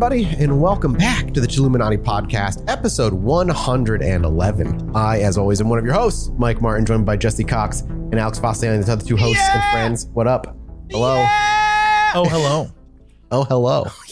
everybody, and welcome back to the Chilluminati Podcast, episode 111. I, as always, am one of your hosts, Mike Martin, joined by Jesse Cox and Alex Faciane, the other two hosts and friends. What up? Hello. Oh, hello. Oh, hello.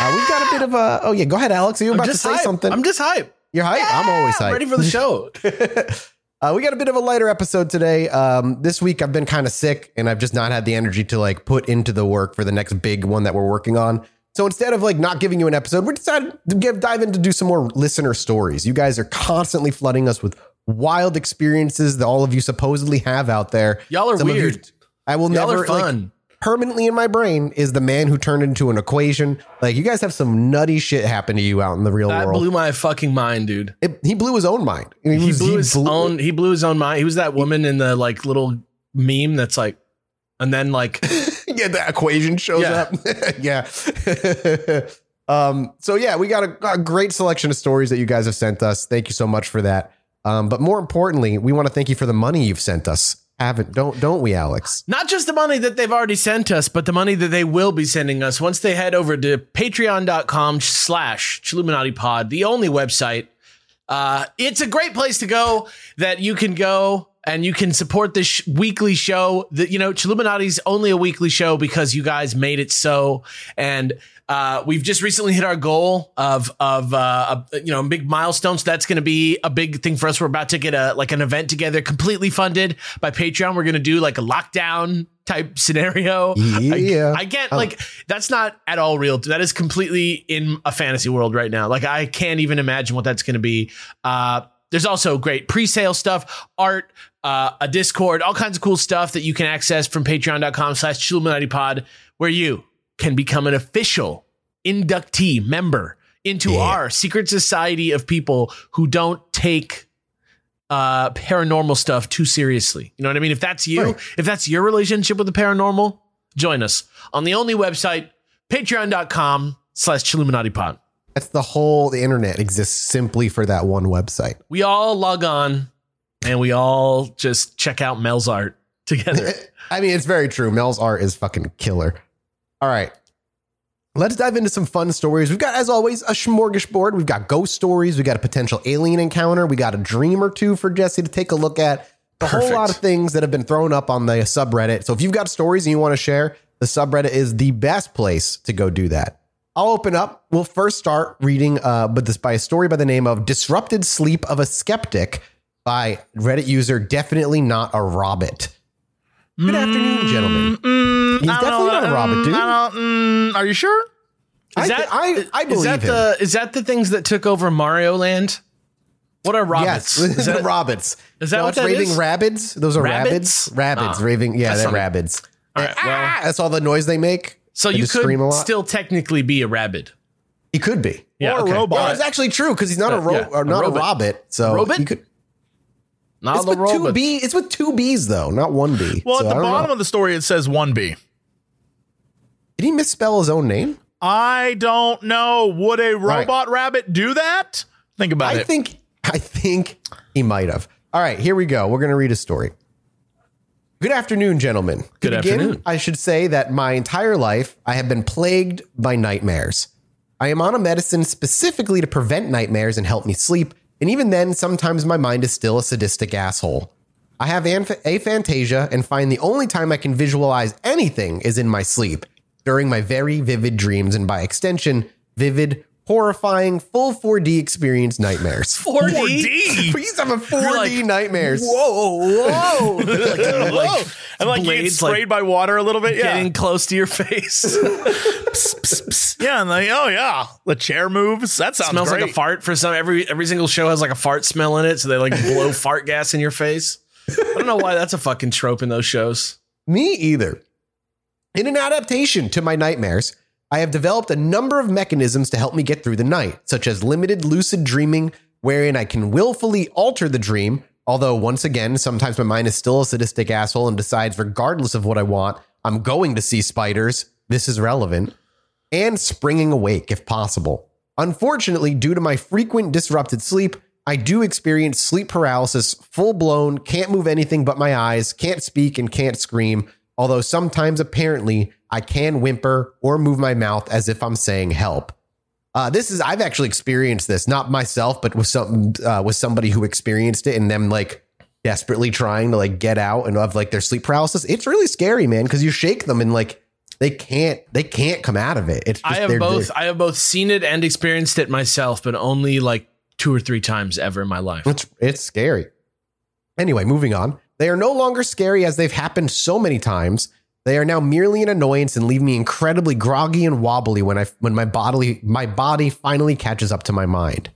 Yeah. Uh, we've got a bit of a. Oh, yeah. Go ahead, Alex. Are you I'm about to say hype. something? I'm just hype. You're hype? I'm always hype. Ready for the show. Uh, we got a bit of a lighter episode today. Um, this week I've been kind of sick and I've just not had the energy to like put into the work for the next big one that we're working on. So instead of like not giving you an episode, we decided to give dive in to do some more listener stories. You guys are constantly flooding us with wild experiences that all of you supposedly have out there. Y'all are Some of you- weird. I will Y'all never are like, fun. permanently in my brain is the man who turned into an equation. Like you guys have some nutty shit happen to you out in the real that world. blew my fucking mind, dude. It- he blew his own mind. I mean, He was- blew his blew- own. He blew his own mind. He was that woman in the like little meme that's like, and then like, yeah, the equation shows Yeah. up. yeah. um, so yeah, we got a, a great selection of stories that you guys have sent us. Thank you so much for that. Um, but more importantly, we want to thank you for the money you've sent us. Haven't don't don't we, Alex? not just the money that they've already sent us, but the money that they will be sending us once they head over to patreon.com slash Chilluminati pod, the only website. Uh, it's a great place to go that you can go and you can support this sh- weekly show that, you know, Chilluminati's only a weekly show because you guys made it so. And, uh, we've just recently hit our goal of, of, uh, a, you know, a big milestone. So that's going to be a big thing for us. We're about to get a, like an event together completely funded by Patreon. We're going to do like a lockdown type scenario. Yeah. I, I can't Oh. like that's not at all real. That is completely in a fantasy world right now. Like I can't even imagine what that's going to be. Uh, there's also great pre-sale stuff, art, uh, a Discord, all kinds of cool stuff that you can access from patreon.com slash Chilluminati pod, where you can become an official inductee member into Yeah. our secret society of people who don't take uh paranormal stuff too seriously. You know what I mean? If that's you, Right. if that's your relationship with the paranormal, join us on the only website, patreon.com slash Chilluminati pod. That's the whole the internet exists simply for that one website. We all log on and we all just check out Mel's art together. I mean, it's very true. Mel's art is fucking killer. All right. Let's dive into some fun stories. We've got, as always, a smorgasbord. We've got ghost stories. We got a potential alien encounter. We got a dream or two for Jesse to take a look at. A whole lot of things that have been thrown up on the subreddit. So if you've got stories and you want to share, the subreddit is the best place to go do that. I'll open up. We'll first start reading, uh, but this by a story by the name of "Disrupted Sleep of a Skeptic" by Reddit user Definitely Not a Robbit. Good afternoon, gentlemen. He's definitely not a Robin, dude. mm, are you sure? Is I, that, I, I is believe that him. the is that the things that took over Mario Land? What are rabbits? yes, robots? Is the that, rabbits. is that no, what that raving is? rabbits. Those are Rabbits? rabbits. Rabbits, Ah, raving. Yeah, they're rabbits. All right, well- Ah, that's all the noise they make. So you just scream a could lot. still technically be a rabbit. He could be. Yeah, or okay. a robot. Well, it's actually true because he's not a Uh, ro- yeah, or a not a robot. rabbit. So Robot? he could. Not It's the with two robot. B. It's with two B's though, not one B. well, So at the bottom know. of the story, it says 1B. did he misspell his own name? I don't know. Would a robot rabbit do that? Think about I it. think I think he might have. All right, here we go. We're going to read a story. Good afternoon, gentlemen. To Good begin, afternoon. I should say that my entire life I have been plagued by nightmares. I am on a medicine specifically to prevent nightmares and help me sleep, and even then, sometimes my mind is still a sadistic asshole. I have aph- aphantasia and find the only time I can visualize anything is in my sleep, during my very vivid dreams, and by extension, vivid, horrifying, full 4D experience nightmares. 4D. Please have a 4D like, nightmares. Whoa, whoa! like, uh, like, Whoa. And like you get sprayed like, by water a little bit. Yeah. getting close to your face. yeah. And like, oh, yeah. The chair moves. That sounds smells great. like a fart for some. Every every single show has like a fart smell in it, so they like blow fart gas in your face. I don't know why that's a fucking trope in those shows. Me either. In an adaptation to my nightmares, I have developed a number of mechanisms to help me get through the night, such as limited lucid dreaming, wherein I can willfully alter the dream. Although, once again, sometimes my mind is still a sadistic asshole and decides, regardless of what I want, I'm going to see spiders. This is relevant. And springing awake if possible. Unfortunately, due to my frequent disrupted sleep, I do experience sleep paralysis, full blown, can't move anything but my eyes, can't speak, and can't scream. Although sometimes apparently I can whimper or move my mouth as if I'm saying help. Uh, this is I've actually experienced this, not myself, but with some uh, with somebody who experienced it and them like desperately trying to like get out and of like their sleep paralysis. It's really scary, man, because you shake them and like they can't they can't come out of it. It's just, I have both. I have both seen it and experienced it myself, but only like two or three times ever in my life. It's it's scary. Anyway, moving on. They are no longer scary as they've happened so many times. They are now merely an annoyance and leave me incredibly groggy and wobbly when I when my bodily my body finally catches up to my mind.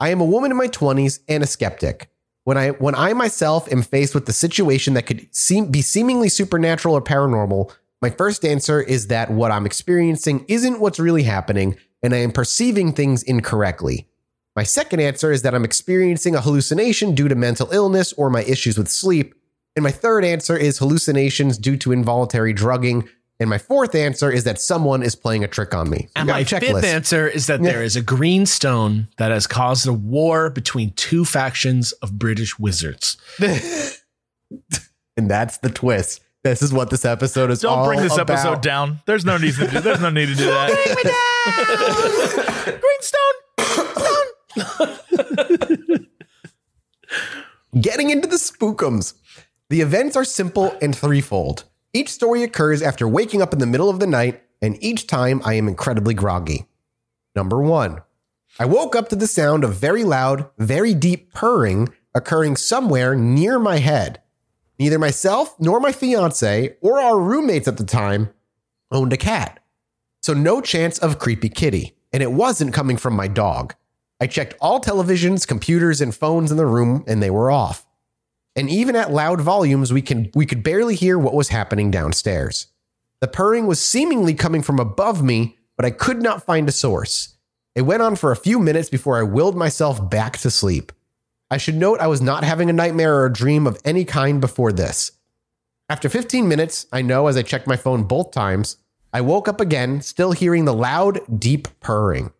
I am a woman in my 20s and a skeptic. When I when I myself am faced with the situation that could seem be seemingly supernatural or paranormal, my first answer is that what I'm experiencing isn't what's really happening and I am perceiving things incorrectly. My second answer is that I'm experiencing a hallucination due to mental illness or my issues with sleep. And my third answer is hallucinations due to involuntary drugging. And my fourth answer is that someone is playing a trick on me. And my fifth answer is that there is a green stone that has caused a war between two factions of British wizards. and that's the twist. This is what this episode is Don't bring this about. episode down. There's no need to do. There's no need to do that. Greenstone. Getting into the spookums. The events are simple and threefold. Each story occurs after waking up in the middle of the night, and each time I am incredibly groggy. Number one, I woke up to the sound of very loud, very deep purring occurring somewhere near my head. Neither myself nor my fiance or our roommates at the time owned a cat. So no chance of creepy kitty, and it wasn't coming from my dog. I checked all televisions, computers, and phones in the room, and they were off. And even at loud volumes, we can we could barely hear what was happening downstairs. The purring was seemingly coming from above me, but I could not find a source. It went on for a few minutes before I willed myself back to sleep. I should note I was not having a nightmare or a dream of any kind before this. After 15 minutes, I know as I checked my phone both times, I woke up again, still hearing the loud, deep purring.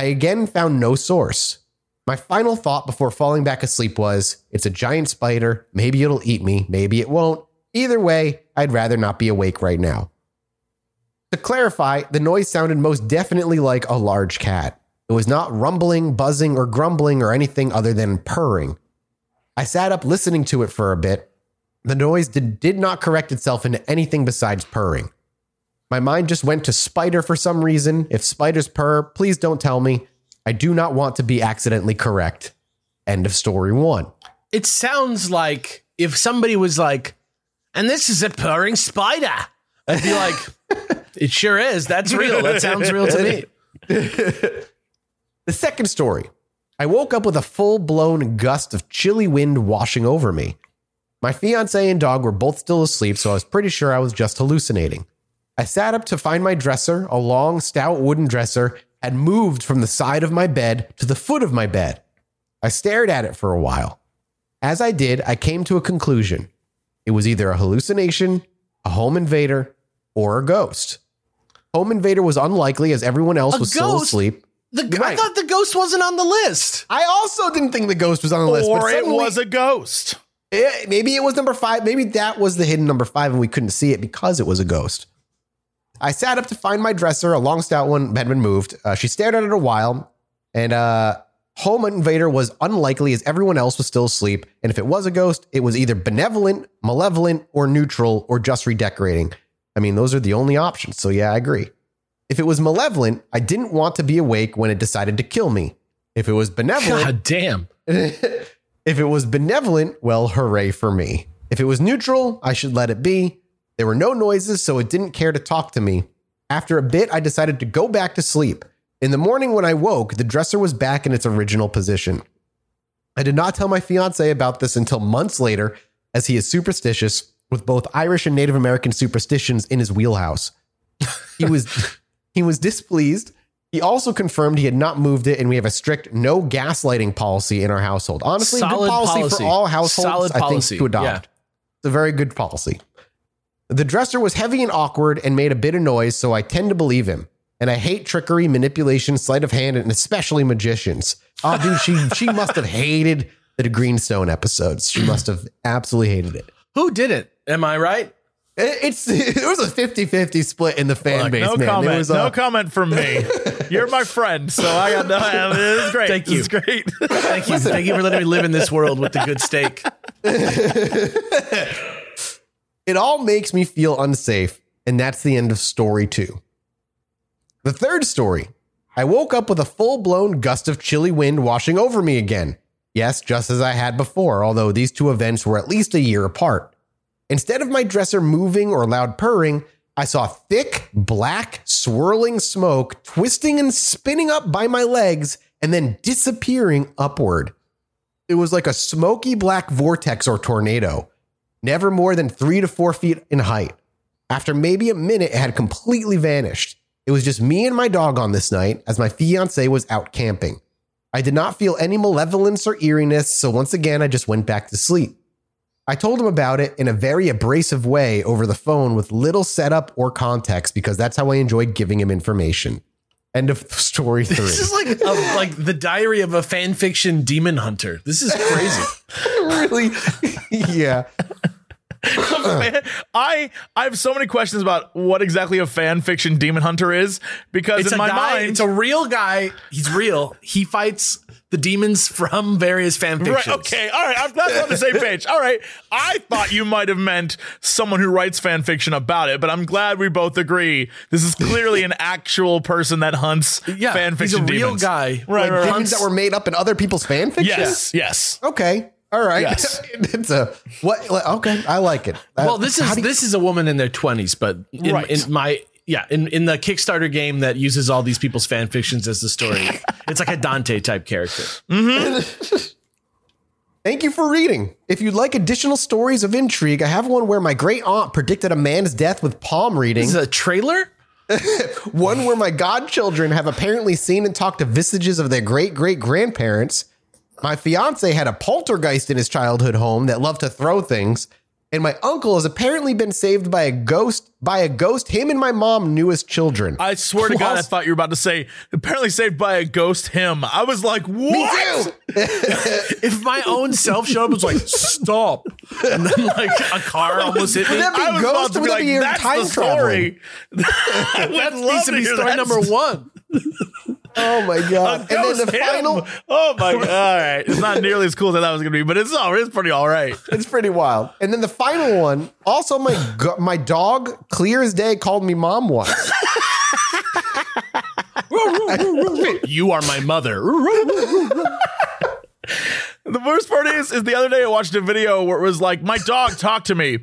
I again found no source. My final thought before falling back asleep was it's a giant spider. Maybe it'll eat me. Maybe it won't. Either way, I'd rather not be awake right now. To clarify, the noise sounded most definitely like a large cat. It was not rumbling, buzzing, or grumbling or anything other than purring. I sat up listening to it for a bit. The noise did, did not correct itself into anything besides purring. My mind just went to spider for some reason. If spiders purr, please don't tell me. I do not want to be accidentally correct. End of story one. It sounds like if somebody was like, and this is a purring spider, I'd be like, it sure is. That's real. That sounds real to me. The second story I woke up with a full blown gust of chilly wind washing over me. My fiance and dog were both still asleep, so I was pretty sure I was just hallucinating. I sat up to find my dresser, a long, stout wooden dresser, had moved from the side of my bed to the foot of my bed. I stared at it for a while. As I did, I came to a conclusion. It was either a hallucination, a home invader, or a ghost. Home invader was unlikely as everyone else A was still asleep. The, I thought the ghost wasn't on the list. I also didn't think the ghost was on the list. but Or it was a ghost. Eh, maybe it was number five. Maybe that was the hidden number five, and we couldn't see it because it was a ghost. I sat up to find my dresser. A long stout one had been moved. Uh, she stared at it a while, and uh, home invader was unlikely as everyone else was still asleep. And if it was a ghost, it was either benevolent, malevolent, or neutral, or just redecorating. I mean, those are the only options. So yeah, I agree. If it was malevolent, I didn't want to be awake when it decided to kill me. If it was benevolent, God damn. if it was benevolent, well, hooray for me. If it was neutral, I should let it be. There were no noises, so it didn't care to talk to me. After a bit, I decided to go back to sleep. In the morning, when I woke, the dresser was back in its original position. I did not tell my fiance about this until months later, as he is superstitious with both Irish and Native American superstitions in his wheelhouse. He was he was displeased. He also confirmed he had not moved it, and we have a strict no gaslighting policy in our household. Honestly, Solid good policy, policy. for all households. Solid I think policy, to adopt. yeah. It's a very good policy. The dresser was heavy and awkward and made a bit of noise, so I tend to believe him. And I hate trickery, manipulation, sleight of hand, and especially magicians. Oh, dude, she she must have hated the Greenstone episodes. She must have absolutely hated it. Who did it? Am I right? It's it was a 50-50 split in the fan Look, base, no man. comment. It was, no uh, comment from me. You're my friend, so I got no. This is great. Thank This you. is great. Thank you. Thank you for letting me live in this world with the good steak. It all makes me feel unsafe, and that's the end of story two. The third story I woke up with a full blown gust of chilly wind washing over me again. Yes, just as I had before, although these two events were at least a year apart. Instead of my dresser moving or loud purring, I saw thick, black, swirling smoke twisting and spinning up by my legs and then disappearing upward. It was like a smoky black vortex or tornado never more than three to four feet in height. After maybe a minute, it had completely vanished. It was just me and my dog on this night, as my fiance was out camping. I did not feel any malevolence or eeriness, so once again, I just went back to sleep. I told him about it in a very abrasive way over the phone with little setup or context because that's how I enjoyed giving him information. End of story three. This is like a, like the diary of a fan fiction demon hunter. This is crazy. really, yeah. I I have so many questions about what exactly a fan fiction demon hunter is because It's in a my guy. mind, It's a real guy. He's real. He fights the demons from various fan fictions. Right, okay, all right. I'm glad we're on the same page. All right. I thought you might have meant someone who writes fan fiction about it, but I'm glad we both agree. This is clearly an actual person that hunts Yeah, fan he's a fiction real demons. guy. Right, Like, right, right. Demons that were made up in other people's fan fiction? Yes, yes. Okay. All right. Yes. it's a what? Okay, I like it. Uh, Well, this how is do you- this is a woman in their twenties, but in, Right. in my yeah, in, in the Kickstarter game that uses all these people's fan fictions as the story, it's like a Dante type character. Thank you for reading. If you'd like additional stories of intrigue, I have one where my great aunt predicted a man's death with palm reading. This is a trailer. One where my godchildren have apparently seen and talked to visages of their great great grandparents. My fiance had a poltergeist in his childhood home that loved to throw things. And my uncle has apparently been saved by a ghost by a ghost him and my mom knew as children. I swear to God, I thought you were about to say apparently saved by a ghost him. I was like, what? Me too. If my own self showed up, was like stop, and then like a car almost hit me. Would that be I was ghost about to be like, that's time the story. I would That needs to be story number one. Oh my god! And then the him. final, Oh my god! All right, it's not nearly as cool as I thought it was gonna be, but it's all it's pretty all right. It's pretty wild. And then the final one. Also, my my dog, clear as day, called me mom once. You are my mother. The worst part is, is the other day I watched a video where it was like, my dog talked to me.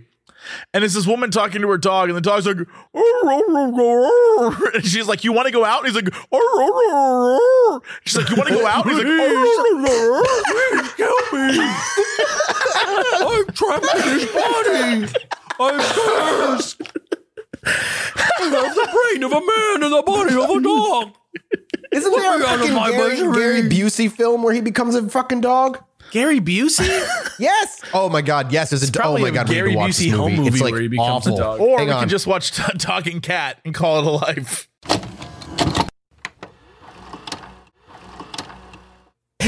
And it's this woman talking to her dog, and the dog's like, and she's like, "You want to go out?" And he's like, she's like, "You want to go out?" And he's like, Help me! I'm trapped in his body. I'm cursed. I have the brain of a man and the body of a dog. Isn't there a me out of fucking Gary. Gary Busey film where he becomes a fucking dog? Gary Busey? Yes. Oh my god. Yes. There's a. Oh my god. we need Gary to watch Busey home movie. movie it's like where he becomes a awful. dog. or Hang we on. could just watch t- Talking Cat and call it a life.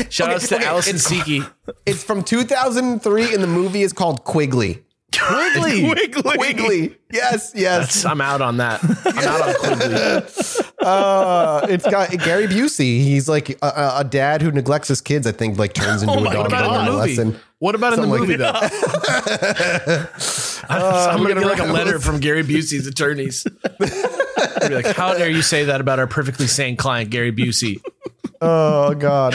Shout outs to okay, Allison it's- Siki. It's from 2003, and the movie is called Quigley. Quigley. Wiggly. Quigley. Yes. Yes. I'm out on that. I'm out on Quigley. Uh, it's got Gary Busey. He's like a- a, a dad who neglects his kids. I think like turns into Oh a my dog. What about in the a movie? lesson. What about in the movie like though? I'm gonna get like a letter from Gary Busey's attorneys. Be like, how dare you say that about our perfectly sane client, Gary Busey? Oh god.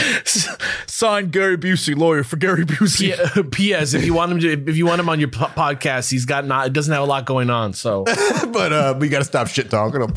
Signed Gary Busey, lawyer for Gary Busey. Yeah, P.S. If you want him to, if you want him on your po- podcast, he's got not, It doesn't have a lot going on. So but uh, we got to stop shit talking him.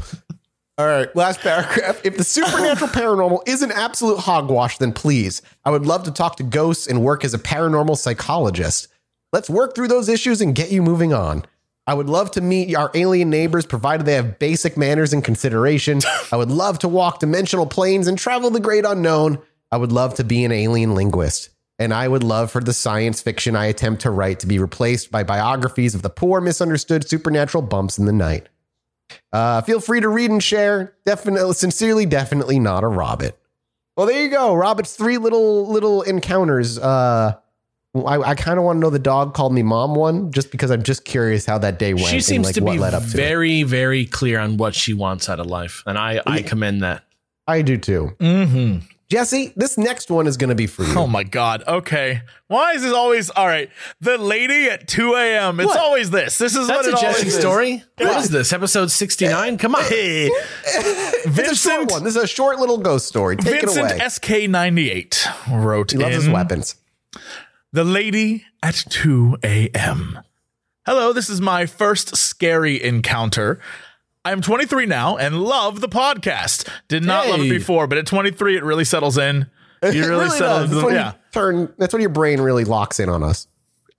All right, last paragraph. If the supernatural paranormal is an absolute hogwash, then please, I would love to talk to ghosts and work as a paranormal psychologist. Let's work through those issues and get you moving on. I would love to meet our alien neighbors, provided they have basic manners and consideration. I would love to walk dimensional planes and travel the great unknown. I would love to be an alien linguist. And I would love for the science fiction I attempt to write to be replaced by biographies of the poor, misunderstood supernatural bumps in the night. Uh, feel free to read and share. Definitely, sincerely, definitely not a Robbit. Well, there you go. Robbit's three little little encounters uh, I, I kind of want to know the dog called me mom one, just because I'm just curious how that day went. She seems and like to what be led up to it. very, very clear on what she wants out of life, and I, I commend that. I do too. Mm-hmm. Jesse, this next one is going to be for you. Oh my god. Okay. Why is this always all right? The lady at 2 a.m. It's What? always this. This is That's what a it always Jesse is. story. What Yeah. is this? Episode sixty nine? Come on. Hey, it's a short Vincent one. This is a short little ghost story. Take it Vincent away. SK98 wrote he loves in his weapons. The Lady at 2 a.m. Hello, this is my first scary encounter. I'm 23 now and love the podcast. Did not love it before, but at 23, it really settles in. You It really, really settle does. into That's the, when yeah. you turn. That's when your brain really locks in on us.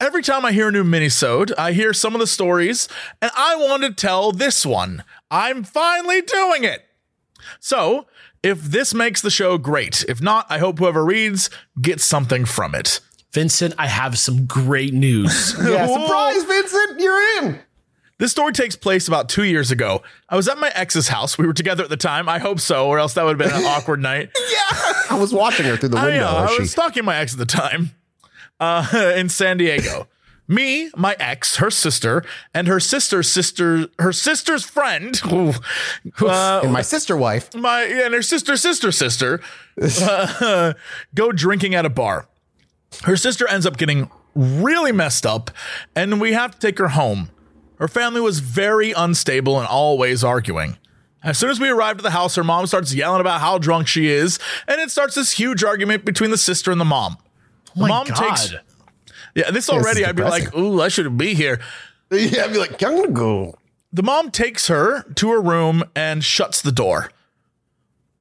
Every time I hear a new minisode, I hear some of the stories, and I want to tell this one. I'm finally doing it. So, if this makes the show great, if not, I hope whoever reads gets something from it. Vincent, I have some great news. Yeah, surprise, Vincent, you're in. This story takes place about two years ago. I was at my ex's house. We were together at the time. I hope so, or else that would have been an awkward night. Yeah. I was watching her through the I, window. uh, as I she- was stalking my ex at the time uh, in San Diego. Me, my ex, her sister, and her sister's sister, her sister's friend, ooh, uh, and my sister wife. my and her sister, sister, sister, uh, go drinking at a bar. Her sister ends up getting really messed up, and we have to take her home. Her family was very unstable and always arguing. As soon as we arrived at the house, her mom starts yelling about how drunk she is, and it starts this huge argument between the sister and the mom. Oh the my mom God. takes yeah. This already, is I'd be like, "Ooh, I shouldn't be here." Yeah, I'd be like, I'm gonna go. The mom takes her to her room and shuts the door.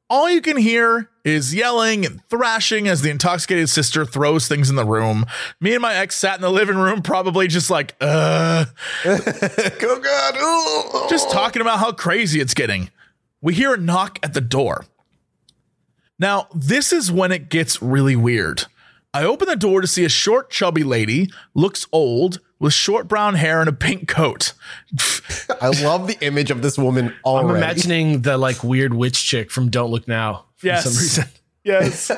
All you can hear is yelling and thrashing as the intoxicated sister throws things in the room. Me and my ex sat in the living room, probably just like, uh, Oh God! Ooh. just talking about how crazy it's getting. We hear a knock at the door. Now, this is when it gets really weird. I open the door to see a short, chubby lady, looks old, with short brown hair and a pink coat. I love the image of this woman all- I'm imagining the like weird witch chick from Don't Look Now. For Yes. some reason. Yes.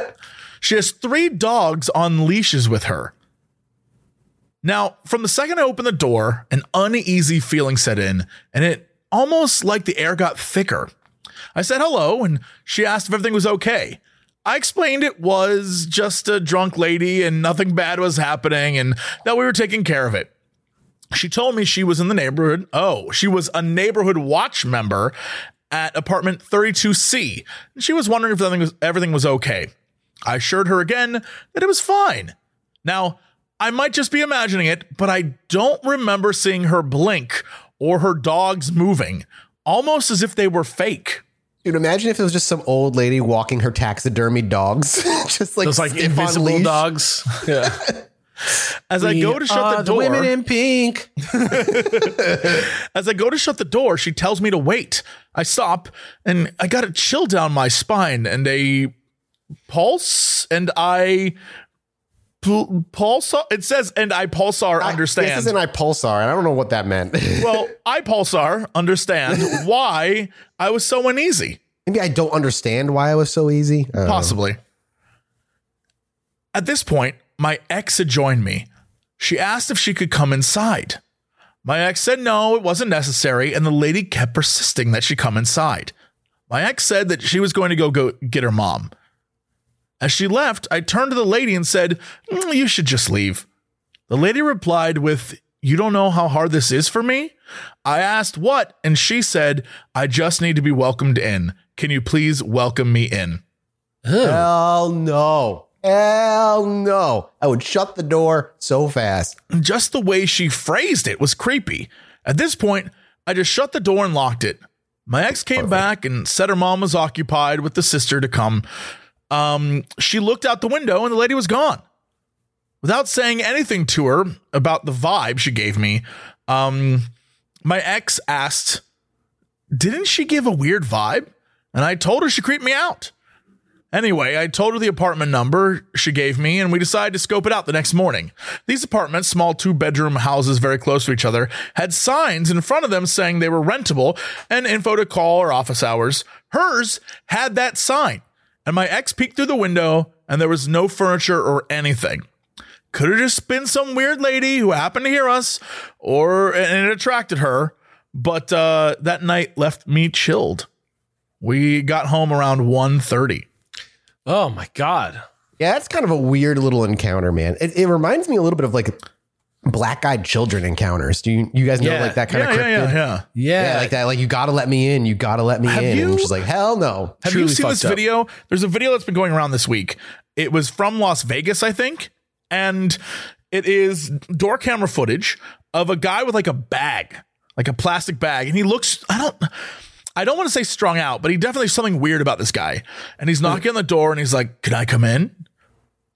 she has three dogs on leashes with her. Now, from the second I opened the door, an uneasy feeling set in, and it almost like the air got thicker. I said hello, and she asked if everything was okay. I explained it was just a drunk lady and nothing bad was happening and that we were taking care of it. She told me she was in the neighborhood. Oh, she was a neighborhood watch member at apartment 32C. And she was wondering if everything was, everything was okay. I assured her again that it was fine. Now, I might just be imagining it, but I don't remember seeing her blink or her dogs moving, almost as if they were fake. Dude, imagine if it was just some old lady walking her taxidermy dogs, just like Those like stiff on invisible dogs. Yeah. As I go to shut Uh, the door, the women in pink. As I go to shut the door, she tells me to wait. I stop and I got a chill down my spine and a pulse and I pul- pulsar. It says and I pulsar I- understand. This isn't I pulsar, and I don't know what that meant. well, I pulsar understand why I was so uneasy. Maybe I don't understand why I was so easy. I know. Possibly. At this point, my ex had joined me. She asked if she could come inside. My ex said no, it wasn't necessary, and the lady kept persisting that she come inside. My ex said that she was going to go, go get her mom. As she left, I turned to the lady and said, "Mm, You should just leave. The lady replied with, You don't know how hard this is for me? I asked what, and she said, I just need to be welcomed in. Can you please welcome me in? Hell no. Hell no. I would shut the door so fast. just the way she phrased it was creepy. At this point, I just shut the door and locked it. My ex came back and said her mom was occupied with the sister to come. Um, she looked out the window and the lady was gone. Without saying anything to her about the vibe she gave me, um, my ex asked, Didn't she give a weird vibe? And I told her she creeped me out. Anyway, I told her the apartment number she gave me, and we decided to scope it out the next morning. These apartments, small two bedroom houses very close to each other, had signs in front of them saying they were rentable and info to call or office hours. Hers had that sign, and my ex peeked through the window, and there was no furniture or anything. Could have just been some weird lady who happened to hear us, or and it attracted her. But uh, that night left me chilled. We got home around 1.30. Oh my god. Yeah, that's kind of a weird little encounter, man. It, it reminds me a little bit of like black eyed children encounters. Do you, you guys know Yeah. like that kind Yeah, of yeah, cryptid? yeah, yeah. Yeah. Yeah, like that. Like you gotta let me in. You gotta let me Have in. you- and she's like, hell no. Have Truly you seen this up. video? There's a video that's been going around this week. It was from Las Vegas, I think, and it is door camera footage of a guy with like a bag, like a plastic bag, and he looks. I don't. I don't want to say strung out, but he definitely something weird about this guy. And he's knocking on the door, and he's like, "Can I come in?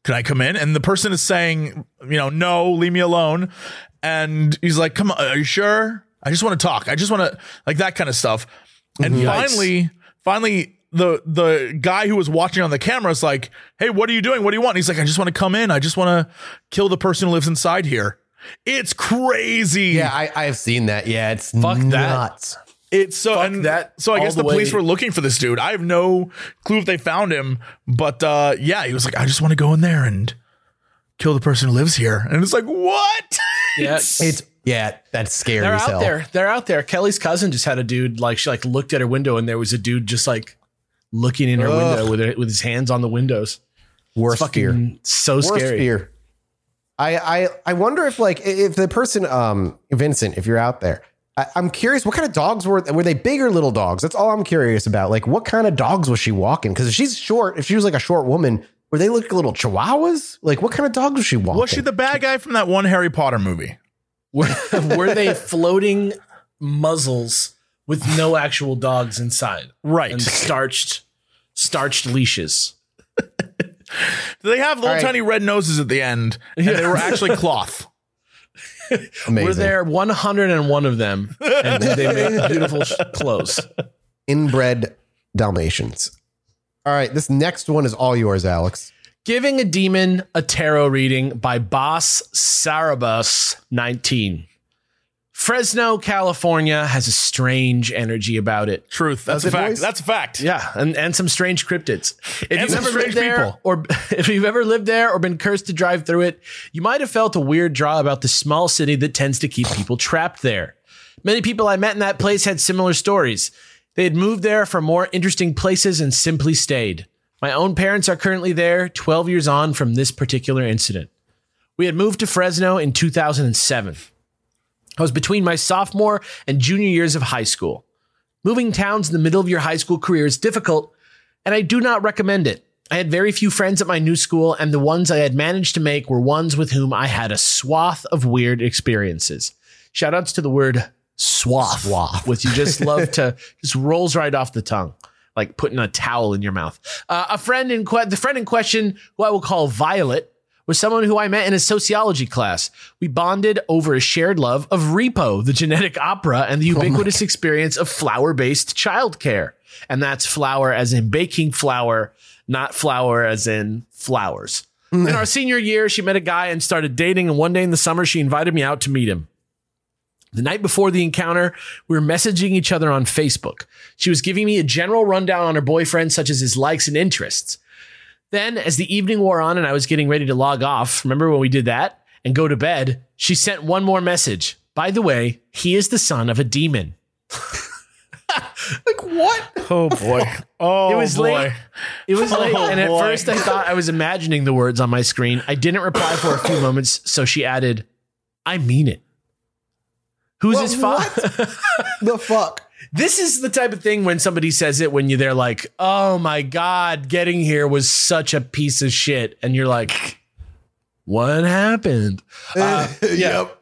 Can I come in?" And the person is saying, "You know, no, leave me alone." And he's like, "Come on, are you sure? I just want to talk. I just want to like that kind of stuff." And Yikes. finally, finally, the the guy who was watching on the camera is like, "Hey, what are you doing? What do you want?" And he's like, "I just want to come in. I just want to kill the person who lives inside here." It's crazy. Yeah, I, I've seen that. Yeah, it's Fuck that. Nuts. It's so and that So I guess the the, police were looking for this dude. I have no clue if they found him, but uh, yeah, he was like, "I just want to go in there and kill the person who lives here." And it's like, what? Yeah. It's yeah, that's scary They're as out hell. there. They're out there. Kelly's cousin just had a dude like she like looked at her window and there was a dude just like looking in her Ugh. window with her, with his hands on the windows. Worst fear. Fucking so Worst scary. fear. I, I I wonder if like if the person um Vincent, if you're out there, I, I'm curious what kind of dogs were were they big or little dogs? That's all I'm curious about. Like what kind of dogs was she walking? Because if she's short, if she was like a short woman, were they like little chihuahuas? Like what kind of dogs was she walking? Was she the bad guy from that one Harry Potter movie? Were, were they floating muzzles with no actual dogs inside Right. and starched starched leashes? Do they have little All right. tiny red noses at the end, and they were actually cloth. Amazing. Were there 101 of them and they make beautiful clothes? inbred Dalmatians? All right, this next one is all yours, Alex. Giving a Demon a Tarot Reading by Boss Sarabus 19. Fresno, California has a strange energy about it. Truth. That's Does a fact. boys? That's a fact. Yeah, and, and some strange cryptids. If And you've ever lived there, people. or if you've ever lived there or been cursed to drive through it, you might have felt a weird draw about the small city that tends to keep people trapped there. Many people I met in that place had similar stories. They had moved there for more interesting places and simply stayed. My own parents are currently there, 12 years on from this particular incident. We had moved to Fresno in 2007. I was between my sophomore and junior years of high school. Moving towns in the middle of your high school career is difficult, and I do not recommend it. I had very few friends at my new school, and the ones I had managed to make were ones with whom I had a swath of weird experiences. Shoutouts to the word swath, Swath. which you just love to just rolls right off the tongue, like putting a towel in your mouth. Uh, a friend in que- the friend in question, who I will call Violet, was someone who I met in a sociology class. We bonded over a shared love of Repo, the genetic opera, and the oh ubiquitous experience of flour based childcare. And that's flour as in baking flour, not flour as in flowers. Mm. In our senior year, she met a guy and started dating. And one day in the summer, she invited me out to meet him. The night before the encounter, we were messaging each other on Facebook. She was giving me a general rundown on her boyfriend, such as his likes and interests. Then, as the evening wore on and I was getting ready to log off, remember when we did that? And go to bed, she sent one more message. By the way, he is the son of a demon. Like what? Oh boy. Oh It was boy. late. It was late, Oh, and at boy. first I thought I was imagining the words on my screen. I didn't reply for a few moments, so she added, I mean it. Who's What- his father? The fuck? This is the type of thing when somebody says it when you they're like, "Oh my god, getting here was such a piece of shit," and you're like, "What happened?" Uh, yeah. Yep.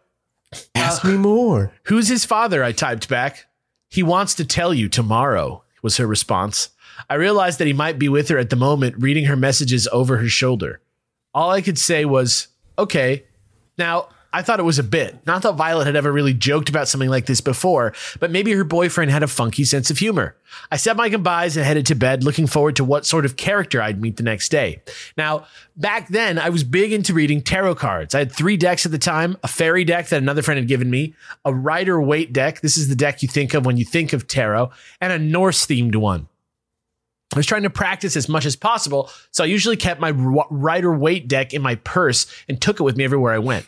Ask me more. Who's his father? I typed back. He wants to tell you tomorrow, was her response. I realized that he might be with her at the moment, reading her messages over her shoulder. All I could say was, okay. Now, I thought it was a bit. Not that Violet had ever really joked about something like this before, but maybe her boyfriend had a funky sense of humor. I said my goodbyes and headed to bed, looking forward to what sort of character I'd meet the next day. Now, back then, I was big into reading tarot cards. I had three decks at the time a fairy deck that another friend had given me, a Rider Waite deck. This is the deck you think of when you think of tarot, and a Norse themed one. I was trying to practice as much as possible, so I usually kept my Rider Waite deck in my purse and took it with me everywhere I went.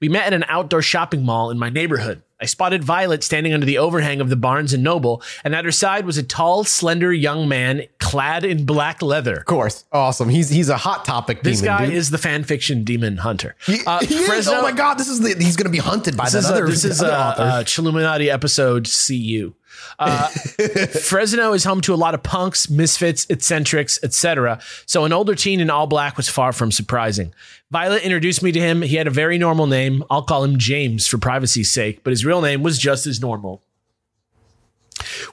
We met at an outdoor shopping mall in my neighborhood. I spotted Violet standing under the overhang of the Barnes and Noble, and at her side was a tall, slender young man clad in black leather. Of course. Awesome. He's he's a hot topic This demon, guy dude. is the fan fiction demon hunter. Uh, He? Fresno- oh my god, this is the, he's going to be hunted by This that is, a, other, this is other a, author. a Chilluminati episode CU. Uh, Fresno is home to a lot of punks, misfits, eccentrics, etc. So an older teen in all black was far from surprising. Violet introduced me to him. He had a very normal name. I'll call him James for privacy's sake, but his real name was just as normal.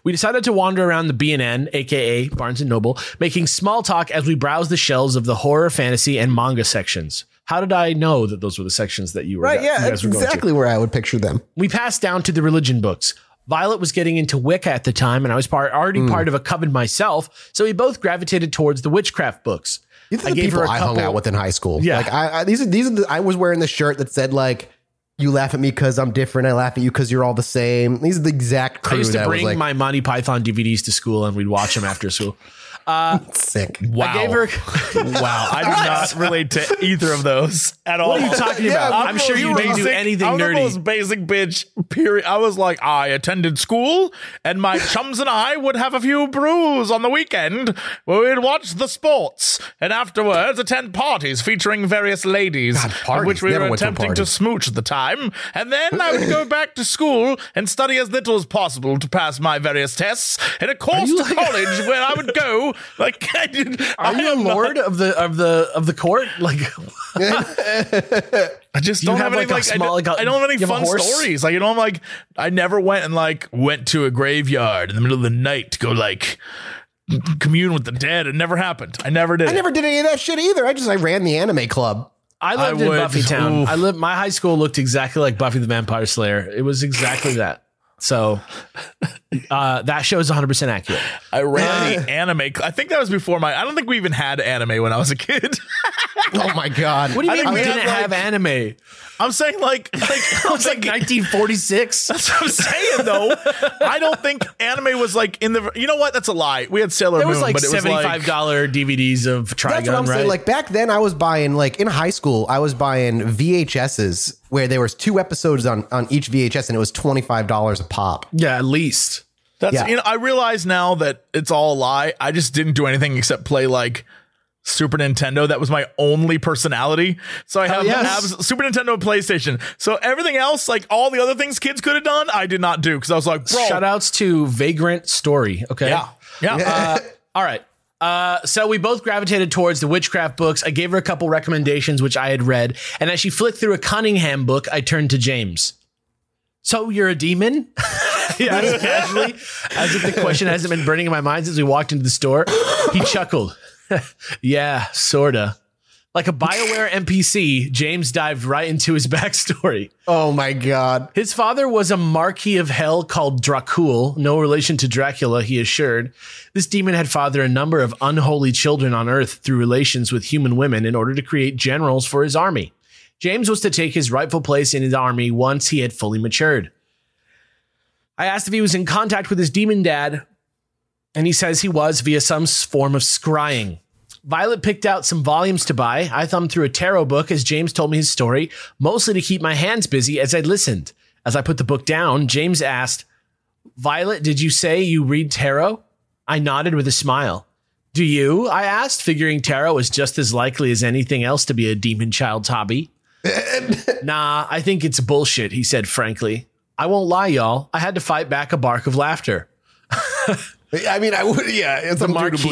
We decided to wander around the B&N, aka Barnes and Noble, making small talk as we browsed the shelves of the horror, fantasy, and manga sections. How did I know that those were the sections that you were? right, yeah, that's were going to? exactly where I would picture them. we passed down to the religion books. Violet was getting into Wicca at the time, and I was part, already Hmm. part of a coven myself, so we both gravitated towards the witchcraft books. These are I the gave people her a I hung out with in high school. Yeah. like I, I these are these are the, I was wearing the shirt that said like, "You laugh at me because I'm different. I laugh at you because you're all the same." These are the exact crew I used to that bring was like my Monty Python DVDs to school, and we'd watch them after school. Uh, sick. Wow. I gave her. wow. I do not relate to either of those at all. What are you talking Yeah, about? I'm sure you didn't do anything I'm nerdy. the most basic bitch. Period. I was like, I attended school, and my chums and I would have a few brews on the weekend where we'd watch the sports, and afterwards attend parties featuring various ladies, God, parties. which we Never were went to attempting to smooch at the time. And then I would go back to school and study as little as possible to pass my various tests in a course to like- college where I would go like I did. Are you a lord of the of the of the court? Like, I just don't have, have, any like, a like, I, small- don't, like a- I don't have any you have fun stories. Like you know, I'm like I never went and like went to a graveyard in the middle of the night to go like commune with the dead. It never happened. I never did. I it. never did any of that shit either. I just I ran the anime club. I lived I in would- Buffy Town. oof. I lived. My high school looked exactly like Buffy the Vampire Slayer. It was exactly that. So uh, that show is 100 percent accurate. I ran the anime. cl- I think that was before my. I don't think we even had anime when I was a kid. Oh my god! What do you I mean think we we didn't like- have anime? I'm saying like like It was like 1946. That's what I'm saying though. I don't think anime was like in the. You know what? That's a lie. We had Sailor There Moon, was like but it was $75 like DVDs of That's what I'm right? saying. Like back then, I was buying like in high school, I was buying VHSs where there was two episodes on on each VHS, and it was twenty five dollars a pop. yeah, at least. That's Yeah. you know, I realize now that it's all a lie. I just didn't do anything except play like Super Nintendo. That was my only personality. So I have yes. Super Nintendo and PlayStation. So everything else, like all the other things kids could have done, I did not do because I was like, bro, Shout outs to Vagrant Story. Okay. yeah, yeah. Uh, all right. Uh, so we both gravitated towards the witchcraft books. I gave her a couple recommendations, which I had read. And as she flicked through a Cunningham book, I turned to James. So you're a demon? asked casually, as if the question hasn't been burning in my mind since we walked into the store. He chuckled. yeah, sorta. Like a BioWare NPC, James dived right into his backstory. Oh my god! His father was a Marquis of Hell called Dracul, no relation to Dracula, he assured. This demon had fathered a number of unholy children on Earth through relations with human women in order to create generals for his army. James was to take his rightful place in his army once he had fully matured. I asked if he was in contact with his demon dad, and he says he was via some form of scrying. Violet picked out some volumes to buy. I thumbed through a tarot book as James told me his story, mostly to keep my hands busy as I listened. As I put the book down, James asked, Violet, did you say you read tarot? I nodded with a smile. Do you? I asked, figuring tarot was just as likely as anything else to be a demon child's hobby. nah, I think it's bullshit, he said frankly. I won't lie, y'all. I had to fight back a bark of laughter. I mean, I would. Yeah, it's The a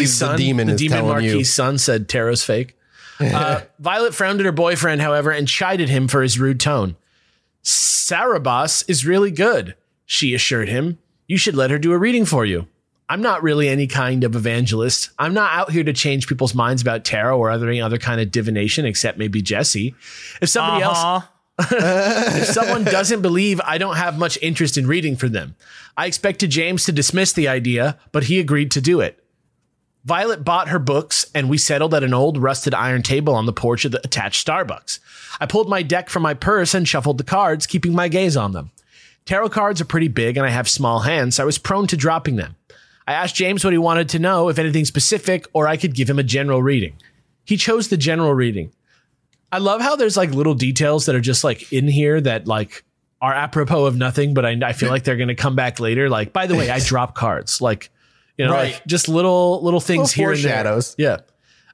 son, The demon the is demon you. son said tarot's fake. Uh, Violet frowned at her boyfriend, however, and chided him for his rude tone. Sarabas is really good, she assured him. You should let her do a reading for you. I'm not really any kind of evangelist. I'm not out here to change people's minds about tarot or other any other kind of divination, except maybe Jesse. If somebody else Uh-huh. If someone doesn't believe, I don't have much interest in reading for them. I expected James to dismiss the idea, but he agreed to do it. Violet bought her books, and we settled at an old rusted iron table on the porch of the attached Starbucks. I pulled my deck from my purse and shuffled the cards, keeping my gaze on them. Tarot cards are pretty big, and I have small hands, so I was prone to dropping them. I asked James what he wanted to know, if anything specific, or I could give him a general reading. He chose the general reading. I love how there's like little details that are just like in here that like are apropos of nothing, but I, I feel like they're going to come back later. Like, by the way, I drop cards. Like, you know, Right. like just little little things Little here and there. foreshadows. Yeah.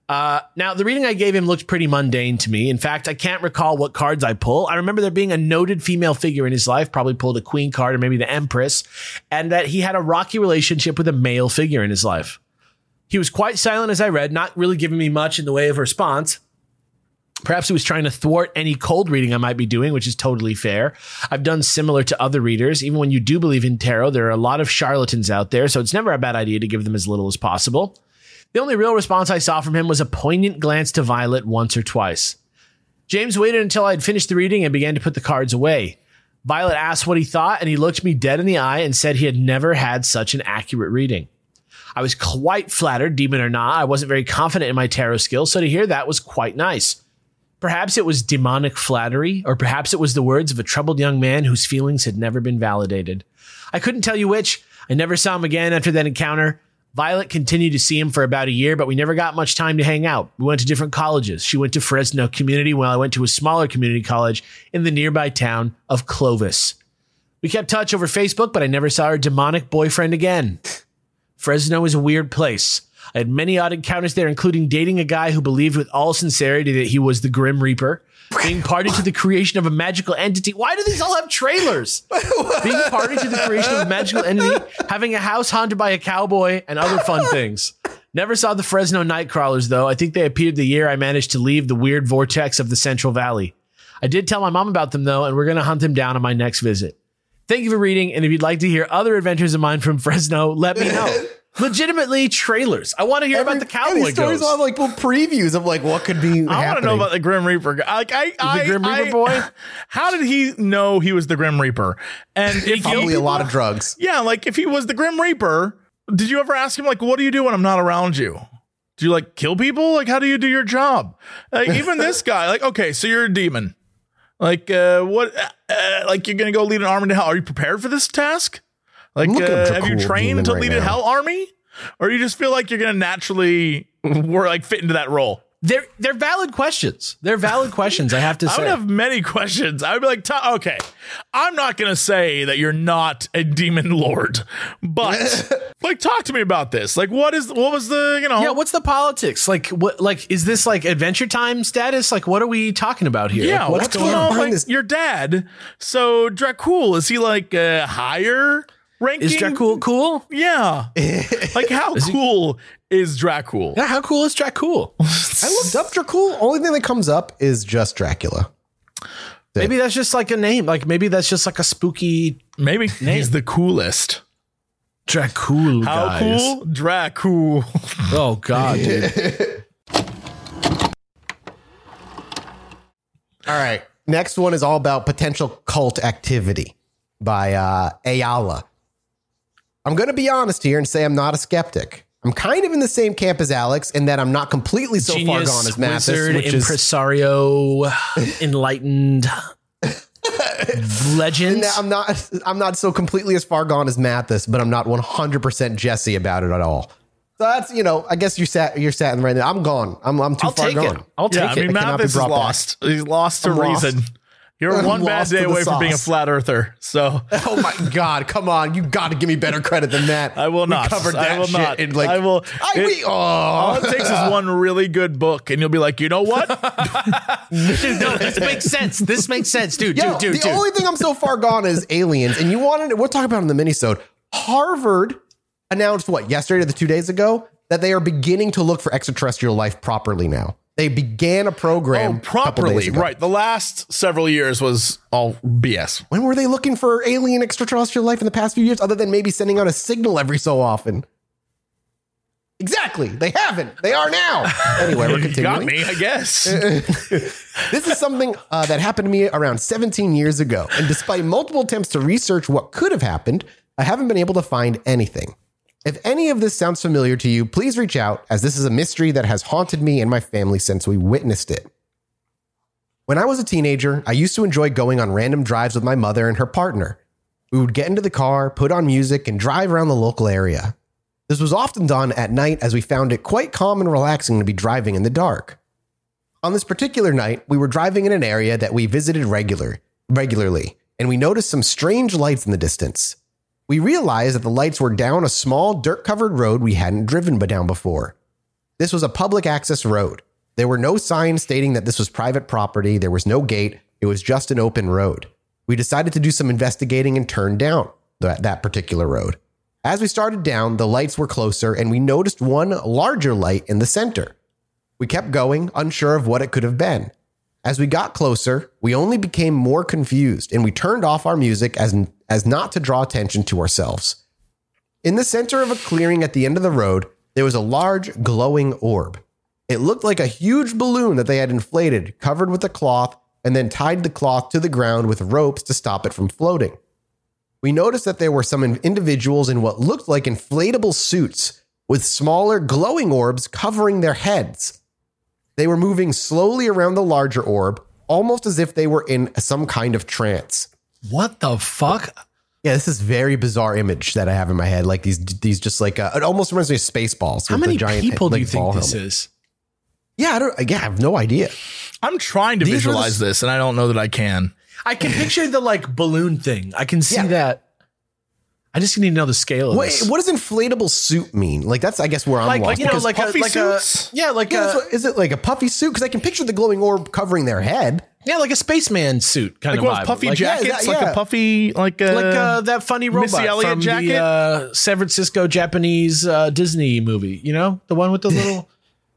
Uh, now, the reading I gave him looked pretty mundane to me. In fact, I can't recall what cards I pull. I remember there being a noted female figure in his life, probably pulled a queen card or maybe the empress, and that he had a rocky relationship with a male figure in his life. He was quite silent as I read, not really giving me much in the way of response. Perhaps he was trying to thwart any cold reading I might be doing, which is totally fair. I've done similar to other readers. Even when you do believe in tarot, there are a lot of charlatans out there, so it's never a bad idea to give them as little as possible. The only real response I saw from him was a poignant glance to Violet once or twice. James waited until I had finished the reading and began to put the cards away. Violet asked what he thought, and he looked me dead in the eye and said he had never had such an accurate reading. I was quite flattered, demon or not. I wasn't very confident in my tarot skills, so to hear that was quite nice. Perhaps it was demonic flattery, or perhaps it was the words of a troubled young man whose feelings had never been validated. I couldn't tell you which. I never saw him again after that encounter. Violet continued to see him for about a year, but we never got much time to hang out. We went to different colleges. She went to Fresno Community while I went to a smaller community college in the nearby town of Clovis. We kept touch over Facebook, but I never saw her demonic boyfriend again. Fresno is a weird place. I had many odd encounters there, including dating a guy who believed with all sincerity that he was the Grim Reaper, being party to the creation of a magical entity. Why do these all have trailers? being party to the creation of a magical entity, having a house haunted by a cowboy, and other fun things. Never saw the Fresno Nightcrawlers, though. I think they appeared the year I managed to leave the weird vortex of the Central Valley. I did tell my mom about them, though, and we're going to hunt them down on my next visit. Thank you for reading. And if you'd like to hear other adventures of mine from Fresno, let me know. Legitimately, trailers. I want to hear about the cowboy stories ghost. will have like little previews of like what could be. I want to know about the Grim Reaper. Like I, I, Grim Reaper I- boy? How did he know he was the Grim Reaper? And if probably he, a lot of drugs. yeah, like if he was the Grim Reaper, did you ever ask him like, "What do you do when I'm not around you"? Do you like kill people? Like, how do you do your job? Like, even this guy, like, okay, so you're a demon. Like, uh, what? Uh, like, you're gonna go lead an army to hell? Are you prepared for this task? Like, uh, have you trained to right lead a now. hell army, or you just feel like you're gonna naturally, work, like, fit into that role? They're they're valid questions. They're valid questions. I have to I would have many questions. I would be like, "Ta- okay, I'm not going to say that you're not a demon lord, but like, talk to me about this. Like, what is, what was the, you know, yeah, what's the politics? Like what like is this like adventure time status? Like what are we talking about here? yeah, Like, what's, going on? behind Like, this? your dad. So Dracul, is he like uh, higher ranking? Is Dracul cool? Yeah. like, how cool is Dracul? Yeah, how cool is Dracul? I looked up Dracul. Only thing that comes up is just Dracula. maybe that's just like a name. Like maybe that's just like a spooky Maybe name. he's the coolest. Dracul. How guys. cool? Dracul. Oh god, dude. All right. Next one is all about potential cult activity by uh, Ayala. I'm going to be honest here and say I'm not a skeptic. I'm kind of in the same camp as Alex in that I'm not completely so far gone as Mathas, wizard, which is impresario, enlightened legend. Now, I'm not I'm not so completely as far gone as Mathas, but I'm not 100% Jesse about it at all. So that's you know, I guess you're sat you're sat in right there. I'm gone. I'm I'm too I'll far take gone. it. I'll take I it. mean, It cannot Mathas is brought back. lost. He's lost to I'm lost. Reason. You're I'm one bad day to the away from being a flat earther. So Oh my god, come on. You got to give me better credit than that. I will We not. covered I that will shit not. in like I will- I, it- we, oh. all oh. it takes is one really good book, and you'll be like, you know what? dude, no, this makes sense. This makes sense, dude. Yo, dude, dude, the dude. only thing I'm so far gone is aliens, and you wanted we'll talk about it in the minisode. Harvard announced what yesterday or the two days ago that they are beginning to look for extraterrestrial life properly now. They began a program oh, a properly. ago. Right. The last several years was all BS. When were they looking for alien extraterrestrial life in the past few years, other than maybe sending out a signal every so often? Exactly. They haven't. They are now. Anyway, we're You got continuing. me, I guess. This is something uh, that happened to me around 17 years ago. And despite multiple attempts to research what could have happened, I haven't been able to find anything. If any of this sounds familiar to you, please reach out, as this is a mystery that has haunted me and my family since we witnessed it. When I was a teenager, I used to enjoy going on random drives with my mother and her partner. We would get into the car, put on music, and drive around the local area. This was often done at night as we found it quite calm and relaxing to be driving in the dark. On this particular night, we were driving in an area that we visited regular, regularly, and we noticed some strange lights in the distance. We realized that the lights were down a small dirt covered road we hadn't driven but down before. This was a public access road. There were no signs stating that this was private property, there was no gate, it was just an open road. We decided to do some investigating and turn down that, that particular road. As we started down, the lights were closer and we noticed one larger light in the center. We kept going, unsure of what it could have been. As we got closer, we only became more confused and we turned off our music as, as not to draw attention to ourselves. In the center of a clearing at the end of the road, there was a large glowing orb. It looked like a huge balloon that they had inflated, covered with a cloth, and then tied the cloth to the ground with ropes to stop it from floating. We noticed that there were some individuals in what looked like inflatable suits with smaller glowing orbs covering their heads. They were moving slowly around the larger orb, almost as if they were in some kind of trance. What the fuck? Yeah, this is very bizarre image that I have in my head. Like these, these just like uh, it almost reminds me of Spaceballs. How many giant, people do you think this helmet. is? Yeah, I don't. Yeah, I have no idea. I'm trying to These are the visualize this, and I don't know that I can. I can picture the like balloon thing. I can see Yeah. that. I just need to know the scale of Wait, this. what does inflatable suit mean? Like that's I guess where I'm like, lost. like you know, because- like a puffy like suits? a yeah, like yeah, a what- is it like a puffy suit? Because I can picture the glowing orb covering their head. yeah, like a spaceman suit kind Like of one vibe. of puffy like, yeah, jackets, that- like a puffy, like a like uh, that funny robot Missy Elliott from jacket? the uh, San Francisco Japanese uh, Disney movie. You know, the one with the little.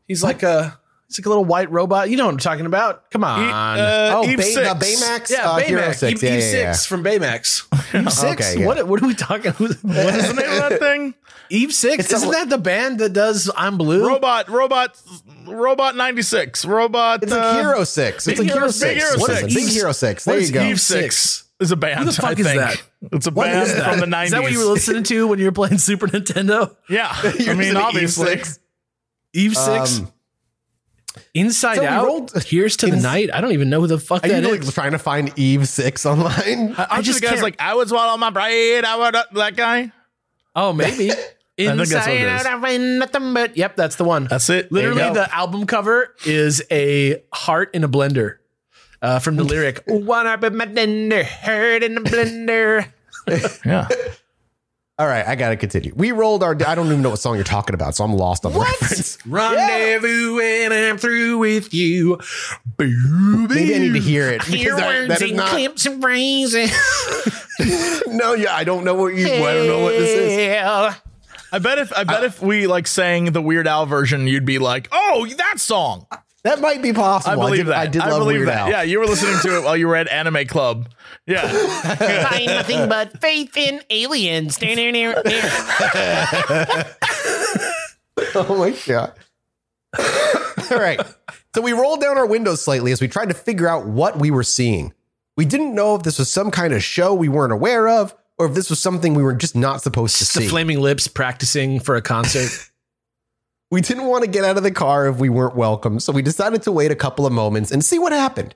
he's like a. He's like a little white robot. You know what I'm talking about? Come on. uh, oh, Eve Bay, six. the Baymax. yeah, uh, Hero Baymax. Six. Eve, yeah, Eve yeah, yeah. Six from Baymax. Eve Six. Okay, yeah. What? What are we talking? What is the name of that thing? Eve Six. It's Isn't a- that the band that does "I'm Blue"? Robot, robot, robot. Ninety six. Robot. It's uh, like Hero Six. It's Big like Hero Hero- Six. Big Hero What is Six. it? Big Hero Six. There you is go. Eve Eve six is a band. Who the fuck I is think. that? It's a What band is that? from the nineties. Is that what you were listening to when you were playing Super Nintendo? Yeah, I mean, listening to Eve obviously. Six. Eve Six. Um, Inside so we Out. rolled- Here's to the night. I don't even know who the fuck Are that you is. like trying to find Eve Six online? I, I just just guys like I would swallow my brain. I would uh, that guy. Oh, maybe. think that's what Inside. Out, I find nothing but. Yep, that's the one. That's it. Literally, the album cover is a heart in a blender. Uh, from the lyric, "One up in my blender, heart in a blender." yeah. All right, I gotta continue. We rolled our. I don't even know what song you're talking about, so I'm lost on the reference. Rendezvous and I'm through with you. Maybe I need to hear it Your because that, words that is and not. clips and phrases. No, yeah, I don't know what you. I don't know what this is. Yeah. I bet if I bet if we like sang the Weird Al version, you'd be like, "Oh, that song." That might be possible. I believe did, that. I did love believe Weird that. Al. Yeah, you were listening to it while you were at Anime Club. Yeah. Find nothing but faith in aliens. Oh my god. All right. So we rolled down our windows slightly as we tried to figure out what we were seeing. We didn't know if this was some kind of show we weren't aware of, or if this was something we were just not supposed to Just the flaming lips practicing for a concert. We didn't want to get out of the car if we weren't welcome, so we decided to wait a couple of moments and see what happened.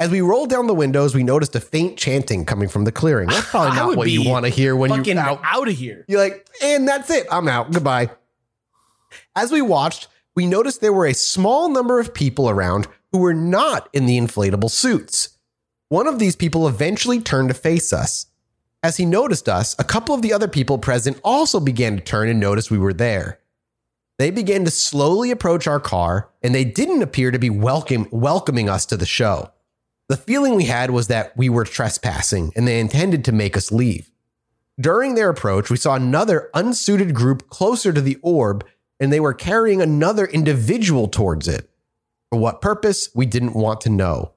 As we rolled down the windows, we noticed a faint chanting coming from the clearing. That's probably I not would what you be want to hear when Fucking you out. out of here. You're like, and that's it. I'm out. Goodbye. As we watched, we noticed there were a small number of people around who were not in the inflatable suits. One of these people eventually turned to face us. As he noticed us, a couple of the other people present also began to turn and notice we were there. They began to slowly approach our car, and they didn't appear to be welcome, welcoming us to the show. The feeling we had was that we were trespassing, and they intended to make us leave. During their approach, we saw another unsuited group closer to the orb, and they were carrying another individual towards it. For what purpose, we didn't want to know.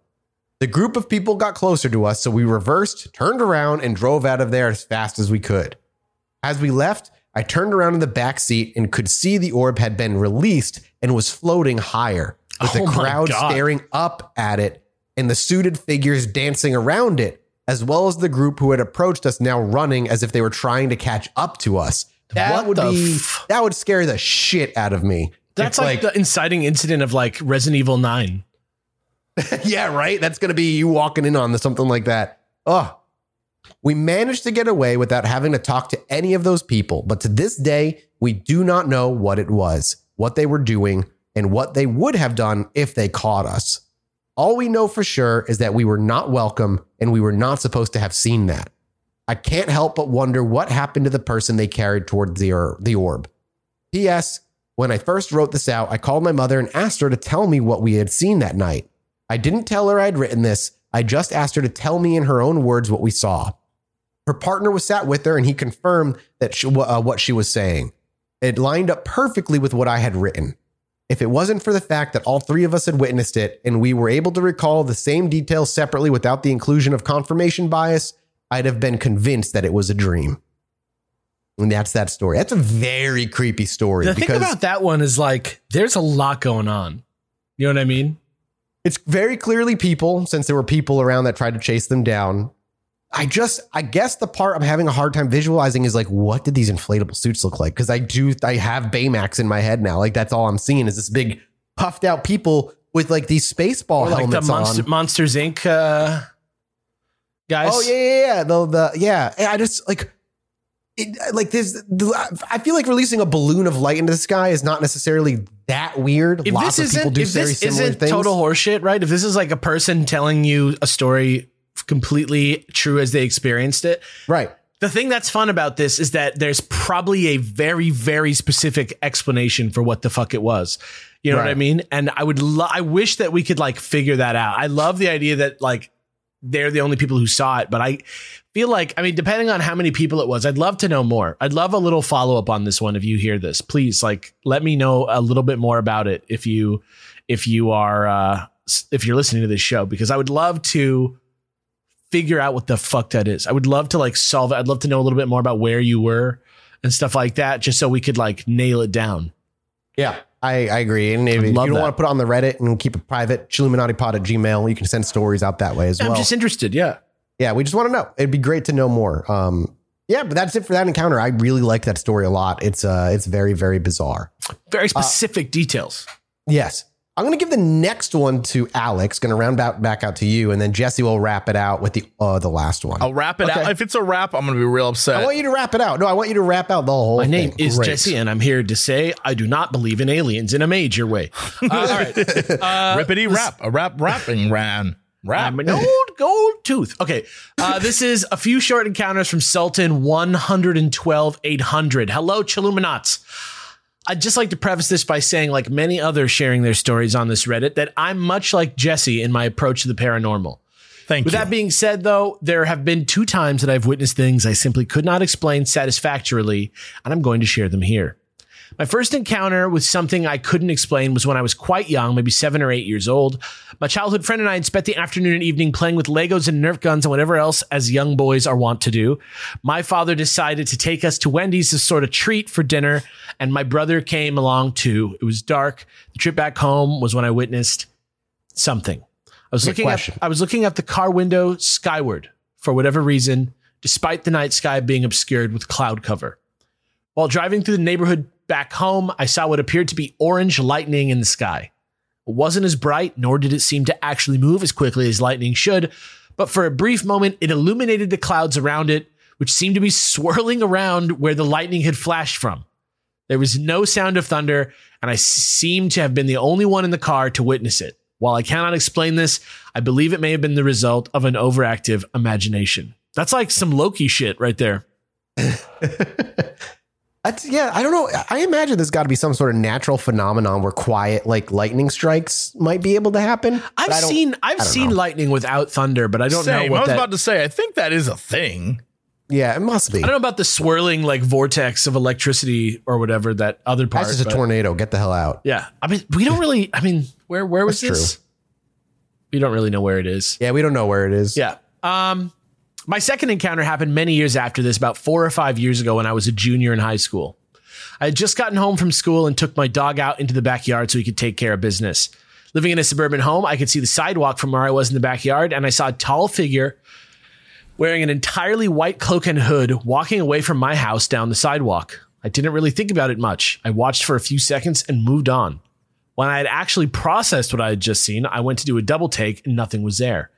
The group of people got closer to us, so we reversed, turned around, and drove out of there as fast as we could. As we left, I turned around in the back seat and could see the orb had been released and was floating higher, with Oh the crowd God. staring up at it and the suited figures dancing around it, as well as the group who had approached us now running as if they were trying to catch up to us. That What would be f- that would scare the shit out of me. That's If, like, the inciting incident of like Resident Evil 9. yeah, right. That's gonna be you walking in on something like that. Oh, We managed to get away without having to talk to any of those people, but to this day, we do not know what it was, what they were doing, and what they would have done if they caught us. All we know for sure is that we were not welcome and we were not supposed to have seen that. I can't help but wonder what happened to the person they carried toward the, or- the orb. P.S. When I first wrote this out, I called my mother and asked her to tell me what we had seen that night. I didn't tell her I'd written this. I just asked her to tell me in her own words what we saw. Her partner was sat with her and he confirmed that she, uh, what she was saying. It lined up perfectly with what I had written. If it wasn't for the fact that all three of us had witnessed it and we were able to recall the same details separately without the inclusion of confirmation bias, I'd have been convinced that it was a dream. And that's that story. That's a very creepy story The thing about that one is like, there's a lot going on. You know what I mean? it's very clearly people, since there were people around that tried to chase them down. I just, I guess the part I'm having a hard time visualizing is like, what did these inflatable suits look like? Because I do, I have Baymax in my head now. Like that's all I'm seeing is this big puffed out people with like these baseball Or like the helmets Monster, on. Monsters Inc. Uh, guys. Oh yeah, yeah, yeah. The, the yeah. And I just like. It, like this, I feel like releasing a balloon of light into the sky is not necessarily that weird. If Lots of people do if very this similar isn't things. total horseshit, right? If this is like a person telling you a story completely true as they experienced it, right? the thing that's fun about this is that there's probably a very, very specific explanation for what the fuck it was. You know what I mean? And I would, lo- I wish that we could like figure that out. I love the idea that like they're the only people who saw it, but I feel like, I mean, depending on how many people it was, I'd love to know more. I'd love a little follow up on this one. If you hear this, please like let me know a little bit more about it. If you, if you are, uh, if you're listening to this show, because I would love to figure out what the fuck that is. I would love to like solve it. I'd love to know a little bit more about where you were and stuff like that, just so we could like nail it down. Yeah, I, I agree. And if, if you don't that. want to put it on the Reddit and keep it private, chilluminatipod at Gmail, you can send stories out that way as well. I'm just interested. Yeah. yeah, we just want to know. It'd be great to know more. Um, yeah, but that's it for that encounter. I really like that story a lot. It's uh, it's very very bizarre. Very specific details. Yes. I'm going to give the next one to Alex. Going to round out back out to you, and then Jesse will wrap it out with the uh, the last one. I'll wrap it Okay. out. If it's a wrap, I'm going to be real upset. I want you to wrap it out. No, I want you to wrap out the whole. My name thing. is Great. Jesse, and I'm here to say I do not believe in aliens in a major way. Uh, all right. Uh, Rippity rap, a rap rapping ran. Rap. I'm an old gold tooth. Okay. Uh, this is a few short encounters from Sultan 112 800. Hello, Chiluminats. I'd just like to preface this by saying, like many others sharing their stories on this Reddit, that I'm much like Jesse in my approach to the paranormal. Thank With you. that being said, though, there have been two times that I've witnessed things I simply could not explain satisfactorily, and I'm going to share them here. My first encounter with something I couldn't explain was when I was quite young, maybe seven or eight years old. My childhood friend and I had spent the afternoon and evening playing with Legos and Nerf guns and whatever else as young boys are wont to do. My father decided to take us to Wendy's as sort of treat for dinner, and my brother came along too. It was dark. The trip back home was when I witnessed something. I was Good looking question. up, I was looking out the car window skyward for whatever reason, despite the night sky being obscured with cloud cover. While driving through the neighborhood back home, I saw what appeared to be orange lightning in the sky. It wasn't as bright, nor did it seem to actually move as quickly as lightning should, but for a brief moment, it illuminated the clouds around it, which seemed to be swirling around where the lightning had flashed from. There was no sound of thunder, and I seemed to have been the only one in the car to witness it. While I cannot explain this, I believe it may have been the result of an overactive imagination. That's like some Loki shit right there. That's yeah. I don't know. I imagine there's got to be some sort of natural phenomenon where quiet, like lightning strikes, might be able to happen. I've but I don't- seen I've seen know. lightning without thunder, but I don't Same. know I was that. about to say, I think that is a thing. Yeah, it must be. I don't know about the swirling like vortex of electricity or whatever that other part. That's just a but- tornado. Get the hell out. Yeah, I mean, we don't really. I mean, where where was That's this? We don't really know where it is. Yeah, we don't know where it is. Yeah. Um, my second encounter happened many years after this, about four or five years ago when I was a junior in high school. I had just gotten home from school and took my dog out into the backyard so he could take care of business. Living in a suburban home, I could see the sidewalk from where I was in the backyard, and I saw a tall figure wearing an entirely white cloak and hood walking away from my house down the sidewalk. I didn't really think about it much. I watched for a few seconds and moved on. When I had actually processed what I had just seen, I went to do a double take and nothing was there.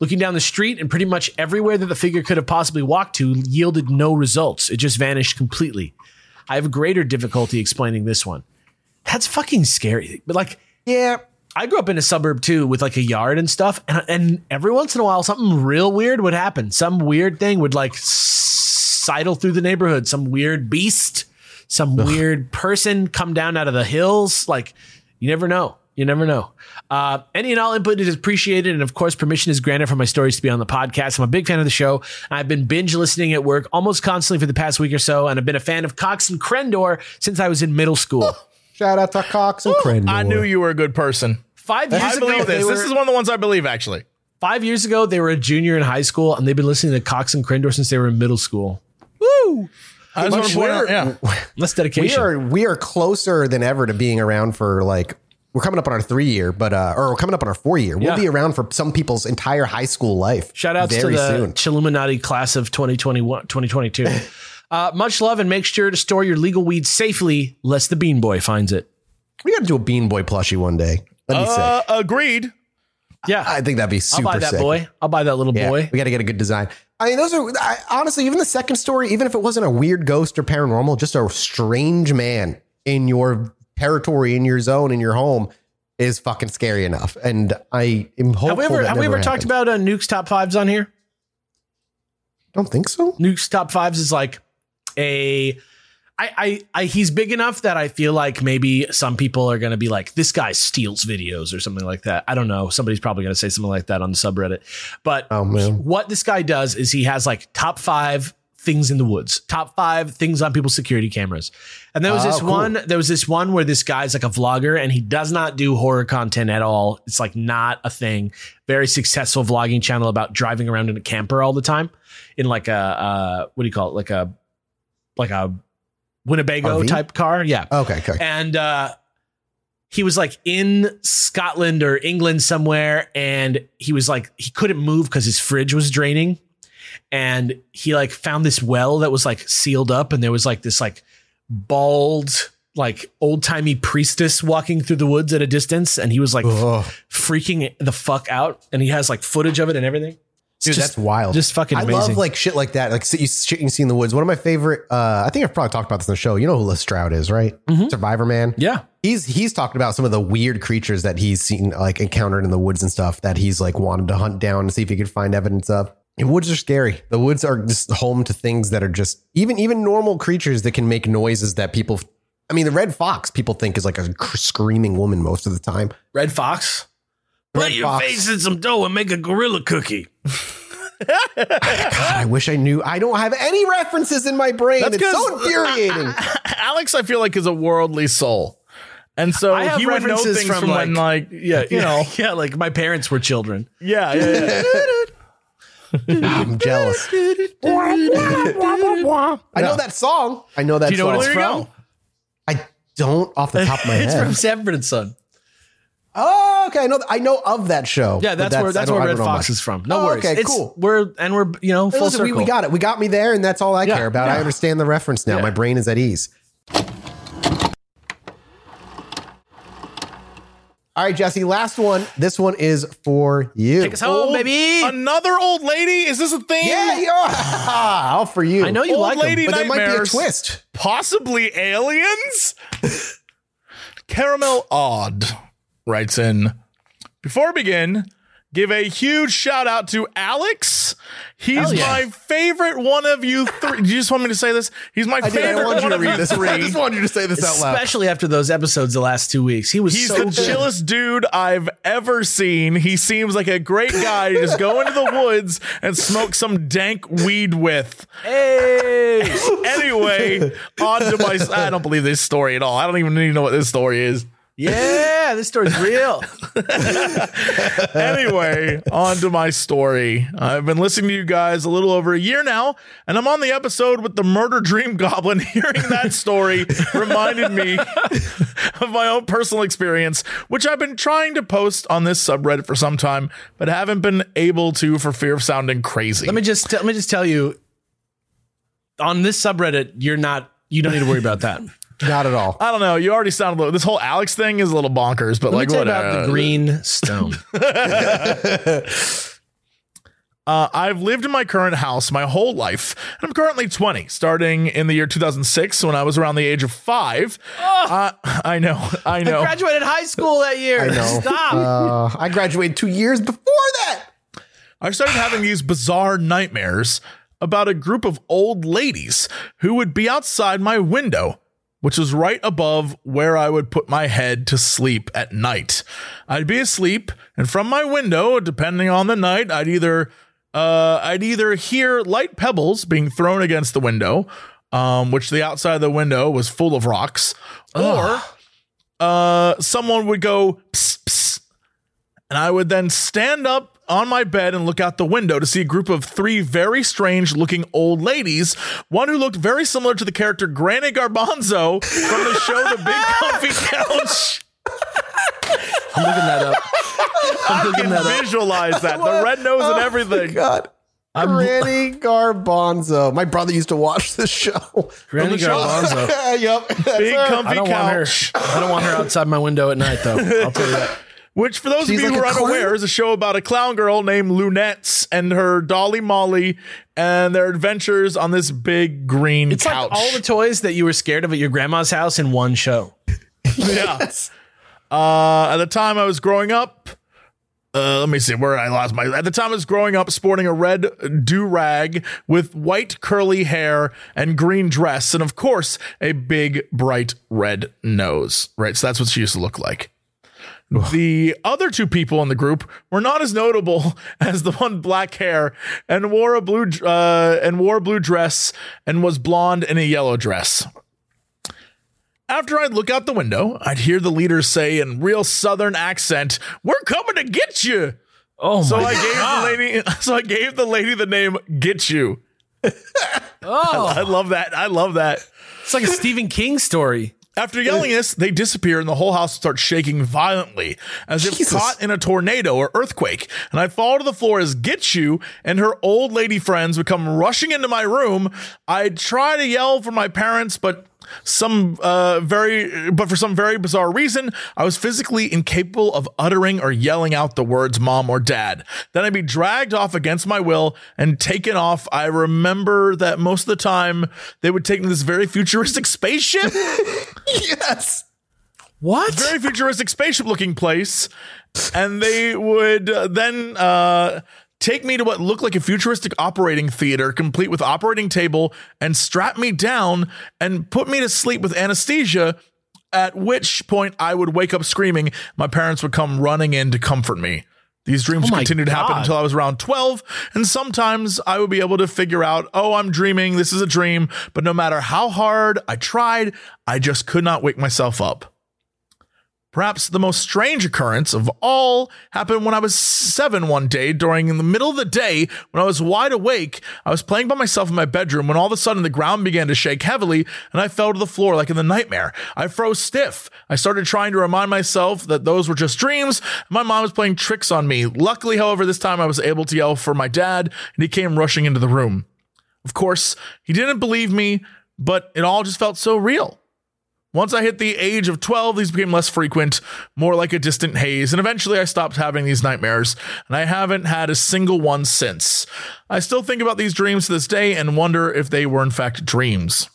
Looking down the street and pretty much everywhere that the figure could have possibly walked to yielded no results. It just vanished completely. I have greater difficulty explaining this one. That's fucking scary. But like, Yeah. I grew up in a suburb too with like a yard and stuff. And, and every once in a while, something real weird would happen. Some weird thing would like sidle through the neighborhood. Some weird beast, some weird person come down out of the hills. Like, you never know. You never know. Uh, any and all input is appreciated. And of course, permission is granted for my stories to be on the podcast. I'm a big fan of the show. I've been binge listening at work almost constantly for the past week or so. And I've been a fan of Cox and Crendor since I was in middle school. Shout out to Cox and Crendor. I knew you were a good person. Five years I ago, believe they this. were, This is one of the ones I believe, actually. five years ago, they were a junior in high school, and they've been listening to Cox and Crendor since they were in middle school. Woo! I just want to point out, yeah. That's We are we are closer than ever to being around for like we're coming up on our three year, but uh, or we're coming up on our four year. We'll Yeah. be around for some people's entire high school life. Shout outs to the soon. Chilluminati class of 2021, 2022. uh, much love, and make sure to store your legal weed safely, lest the Bean Boy finds it. We got to do a Bean Boy plushie one day. That'd be Uh, sick. agreed. Yeah, I think that'd be super. I'll buy that sick. boy. I'll buy that little Yeah, boy. we got to get a good design. I mean, those are I, honestly even the second story, even if it wasn't a weird ghost or paranormal, just a strange man in your territory, in your zone, in your home, is fucking scary enough. And I am hopeful. Have we ever that have we ever talked about uh, Nuke's top fives on here? Don't think so. Nuke's top fives is like a I, I, I he's big enough that I feel like maybe some people are gonna be like, this guy steals videos or something like that. I don't know. Somebody's probably gonna say something like that on the subreddit. But Oh what this guy does is he has like top five things in the woods, top five things on people's security cameras. And there was Oh, this cool. one, there was this one where this guy's like a vlogger and he does not do horror content at all. It's like not a thing. Very successful vlogging channel about driving around in a camper all the time in like a, uh, what do you call it? Like a, like a Winnebago RV? type car. Yeah Okay. Okay. and uh he was like in Scotland or England somewhere and he was like he couldn't move because his fridge was draining and he like found this well that was like sealed up and there was like this like bald like old-timey priestess walking through the woods at a distance and he was like Ugh. freaking the fuck out and he has like footage of it and everything It's Dude, just- that's wild. just fucking amazing. I love like shit like that, like shit you, shit you see in the woods. One of my favorite. uh I think I've probably talked about this on the show. You know who Les Stroud is, right? Mhm. Survivor Man. yeah He's he's talked about some of the weird creatures that he's seen, like encountered in the woods and stuff that he's like wanted to hunt down and see if he could find evidence of. And woods are scary. The woods are just home to things that are just even even normal creatures that can make noises that people. I mean, the red fox people think is like a screaming woman most of the time. red fox Red put your fox. face in some dough and make a gorilla cookie God, I wish I knew. I don't have any references in my brain. That's it's so 'cause- infuriating. Alex, I feel like is a worldly soul, and so I have he would know references things from, from, when, like, Yeah, you know, yeah, like my parents were children. yeah, yeah, yeah. I'm jealous. I know that song. I know that Do you know song. what it's from? I don't off the top of my head. It's from Sanford and Son. oh, okay. I know. I know of that show. Yeah, but that's, where that's where Redd Foxx is from. No Oh, worries. okay, It's- cool. We're and we're you know Hey, full listen, we, circle. we got it. We got me there, and that's all I Yeah, care about. I understand the reference now. Yeah. My brain is at ease. All right, Jesse. Last one. This one is for you. Take us home, Old- baby. Another old lady? Is this a thing? Yeah, yeah. All for you. I know you Old like 'em. lady but there might be a twist. Possibly aliens? Caramel Odd writes in Before we begin, give a huge shout out to Alex. He's yeah. my favorite one of you three. Do you just want me to say this? He's my I, did, favorite I want you one to of read you this. I just wanted you to say this out loud. Especially after those episodes the last two weeks. He was He's so the good. chillest dude I've ever seen. He seems like a great guy to just go into the woods and smoke some dank weed with. Hey. Anyway, on to my. I don't believe this story at all. I don't even need to know what this story is. Yeah, this story's real. Anyway, on to my story. I've been listening to you guys a little over a year now, and I'm on the episode with the murder dream goblin. Hearing that story reminded me of my own personal experience, which I've been trying to post on this subreddit for some time, but haven't been able to for fear of sounding crazy. Let me just let me just tell you on this subreddit, you're not you don't need to worry about that. Not at all. I don't know. You already sound a little. This whole Alex thing is a little bonkers, but Let like me tell you whatever. about the green stone. Uh, I've lived in my current house my whole life, and I'm currently 20, starting in the year 2006 when I was around the age of five. Uh, I know, I know. I graduated high school that year. I know. Stop. Uh, I graduated two years before that. I started having these bizarre nightmares about a group of old ladies who would be outside my window, which was right above where I would put my head to sleep at night. I'd be asleep, and from my window, depending on the night, I'd either uh, I'd either hear light pebbles being thrown against the window, um, which the outside of the window was full of rocks, or uh, someone would go psst, psst, and I would then stand up on my bed and look out the window to see a group of three very strange looking old ladies. One who looked very similar to the character Granny Garbanzo from the show The Big Comfy Couch. I'm looking that up. I'm I looking can that up. visualize that. The oh red nose and everything. God. I'm- Granny Garbanzo. My brother used to watch this show. Granny. Garbanzo. yep. Big her. comfy I don't want her. I don't want her outside my window at night, though. I'll tell you that. Which, for those She's of you like who are unaware, clown? is a show about a clown girl named Loonettes and her Dolly Molly and their adventures on this big green It's couch. like all the toys that you were scared of at your grandma's house in one show. yeah. Uh, at the time I was growing up, uh, let me see where I lost my. At the time I was growing up, sporting a red do rag with white curly hair and green dress, and of course a big bright red nose. Right, so that's what she used to look like. The other two people in the group were not as notable as the one black hair and wore a blue uh, and wore a blue dress and was blonde in a yellow dress. After I'd look out the window, I'd hear the leader say in real southern accent, "We're coming to get you." Oh So my I gave God. the lady so I gave the lady the name Get You. Oh, I love that. I love that. it's like a Stephen King story. After yelling this, they disappear and the whole house starts shaking violently, as if Jesus. caught in a tornado or earthquake. And I'd fall to the floor as Get You and her old lady friends would come rushing into my room. I'd try to yell for my parents, but some uh very but for some very bizarre reason i was physically incapable of uttering or yelling out the words mom or dad then i'd be dragged off against my will and taken off i remember that most of the time they would take me to this very futuristic spaceship yes. What? very futuristic spaceship looking place and they would uh, then uh take me to what looked like a futuristic operating theater complete with operating table and strap me down and put me to sleep with anesthesia at which point I would wake up screaming. My parents would come running in to comfort me. These dreams Oh continued to happen until I was around 12 and sometimes I would be able to figure out oh I'm dreaming this is a dream but no matter how hard I tried I just could not wake myself up Perhaps the most strange occurrence of all happened when I was seven one day during in the middle of the day when I was wide awake. I was playing by myself in my bedroom when all of a sudden the ground began to shake heavily and I fell to the floor like in the nightmare. I froze stiff. I started trying to remind myself that those were just dreams. My mom was playing tricks on me. Luckily, however, this time I was able to yell for my dad and he came rushing into the room. Of course, he didn't believe me, but it all just felt so real. Once I hit the age of 12, these became less frequent, more like a distant haze, and eventually I stopped having these nightmares, and I haven't had a single one since. I still think about these dreams to this day and wonder if they were in fact dreams.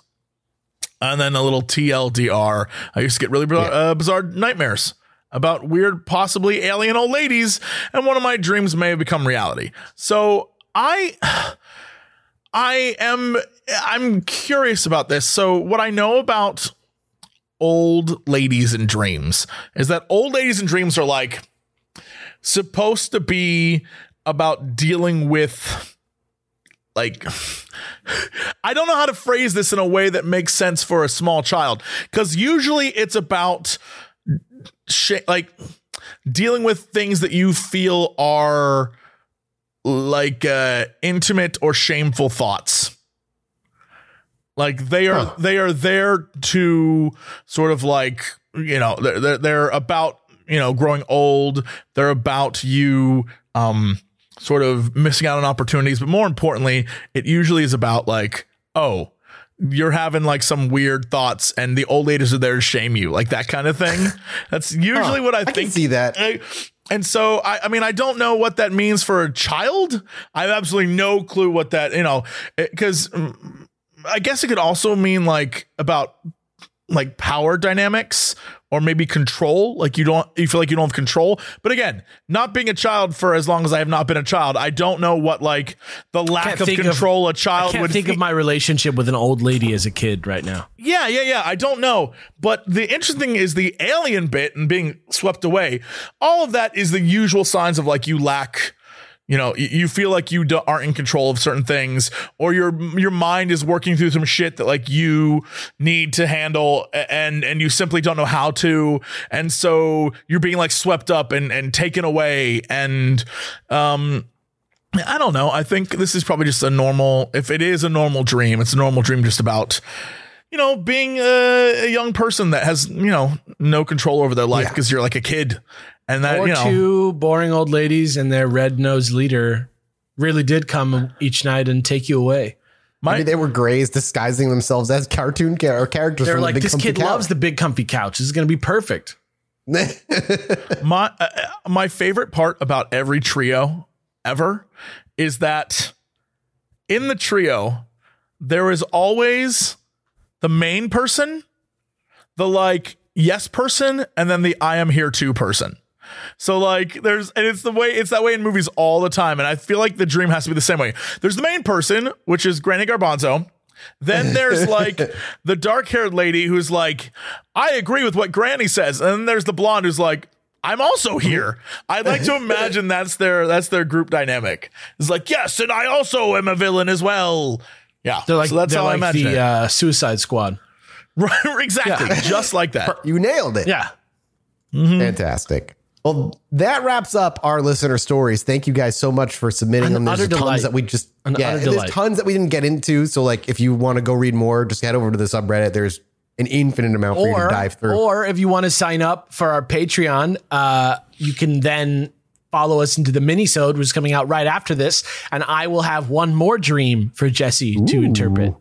And then a little TLDR. I used to get really bizarre, uh, bizarre nightmares about weird, possibly alien old ladies, and one of my dreams may have become reality. So I. I am I'm curious about this. So what I know about old ladies and dreams is that old ladies and dreams are like supposed to be about dealing with like I don't know how to phrase this in a way that makes sense for a small child cuz usually it's about sh- like dealing with things that you feel are like uh intimate or shameful thoughts like they are Huh. they are there to sort of like you know they're, they're about you know growing old they're about you um sort of missing out on opportunities but more importantly it usually is about like oh you're having like some weird thoughts and the old ladies are there to shame you like that kind of thing that's usually Huh. what i I can think see that. I, And so, I, I mean, I don't know what that means for a child. I have absolutely no clue what that, you know, because I guess it could also mean like about like power dynamics or maybe control. Like you don't you feel like you don't have control. But again not being a child for as long as i have not been a child i don't know what like the lack of control of, a child I can't would think of my relationship with an old lady as a kid right now. Yeah yeah yeah. I don't know. But the interesting thing is the alien bit and being swept away. All of that is the usual signs of like you lack you know you feel like you aren't in control of certain things or your your mind is working through some shit that like you need to handle and and you simply don't know how to and so you're being like swept up and and taken away and um I don't know. I think this is probably just a normal, if it is a normal dream, it's a normal dream just about, you know, being a, a young person that has, you know, no control over their life because yeah. you're like a kid and that, or you know, two boring old ladies and their red nosed leader really did come each night and take you away. My, Maybe they were grays disguising themselves as cartoon or characters. They're like, the this kid couch. loves the big comfy couch. This is going to be perfect. my uh, my favorite part about every trio ever is that in the trio there is always the main person, the like yes person, and then the I am here too person. So like there's and it's the way it's that way in movies all the time. And I feel like the dream has to be the same way. There's the main person, which is Granny Garbanzo. Then there's like the dark haired lady who's like, I agree with what Granny says. And then there's the blonde who's like, I'm also here. I'd like to imagine that's their that's their group dynamic. It's like, yes, and I also am a villain as well. Yeah. They're like so that's how like I imagine the uh, Suicide Squad. Right, exactly. Yeah. Just like that. You nailed it. Yeah. Mm-hmm. Fantastic. Well, that wraps up our listener stories. Thank you guys so much for submitting An them. There's tons delight. that we just An yeah, there's tons that we didn't get into. So like, if you want to go read more, just head over to the subreddit. There's an infinite amount for or, you to dive through. Or if you want to sign up for our Patreon, uh, you can then follow us into the minisode, which is coming out right after this, and I will have one more dream for Jesse Ooh, to interpret.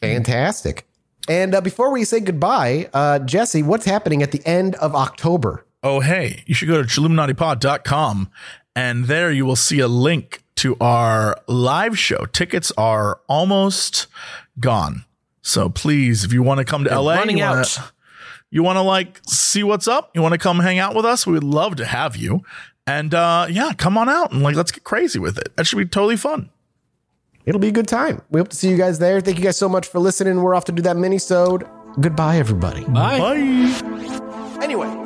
Fantastic. And uh, before we say goodbye, uh, Jesse, what's happening at the end of October? Oh, hey, you should go to chilluminatipod.com and there you will see a link to our live show. Tickets are almost gone. So please, if you want to come to They're LA, running you wanna, out. You want to like see what's up? You want to come hang out with us? We would love to have you. And uh, yeah, come on out and like let's get crazy with it. That should be totally fun. It'll be a good time. We hope to see you guys there. Thank you guys so much for listening. We're off to do that mini sode. Goodbye, everybody. Bye. Bye. Anyway.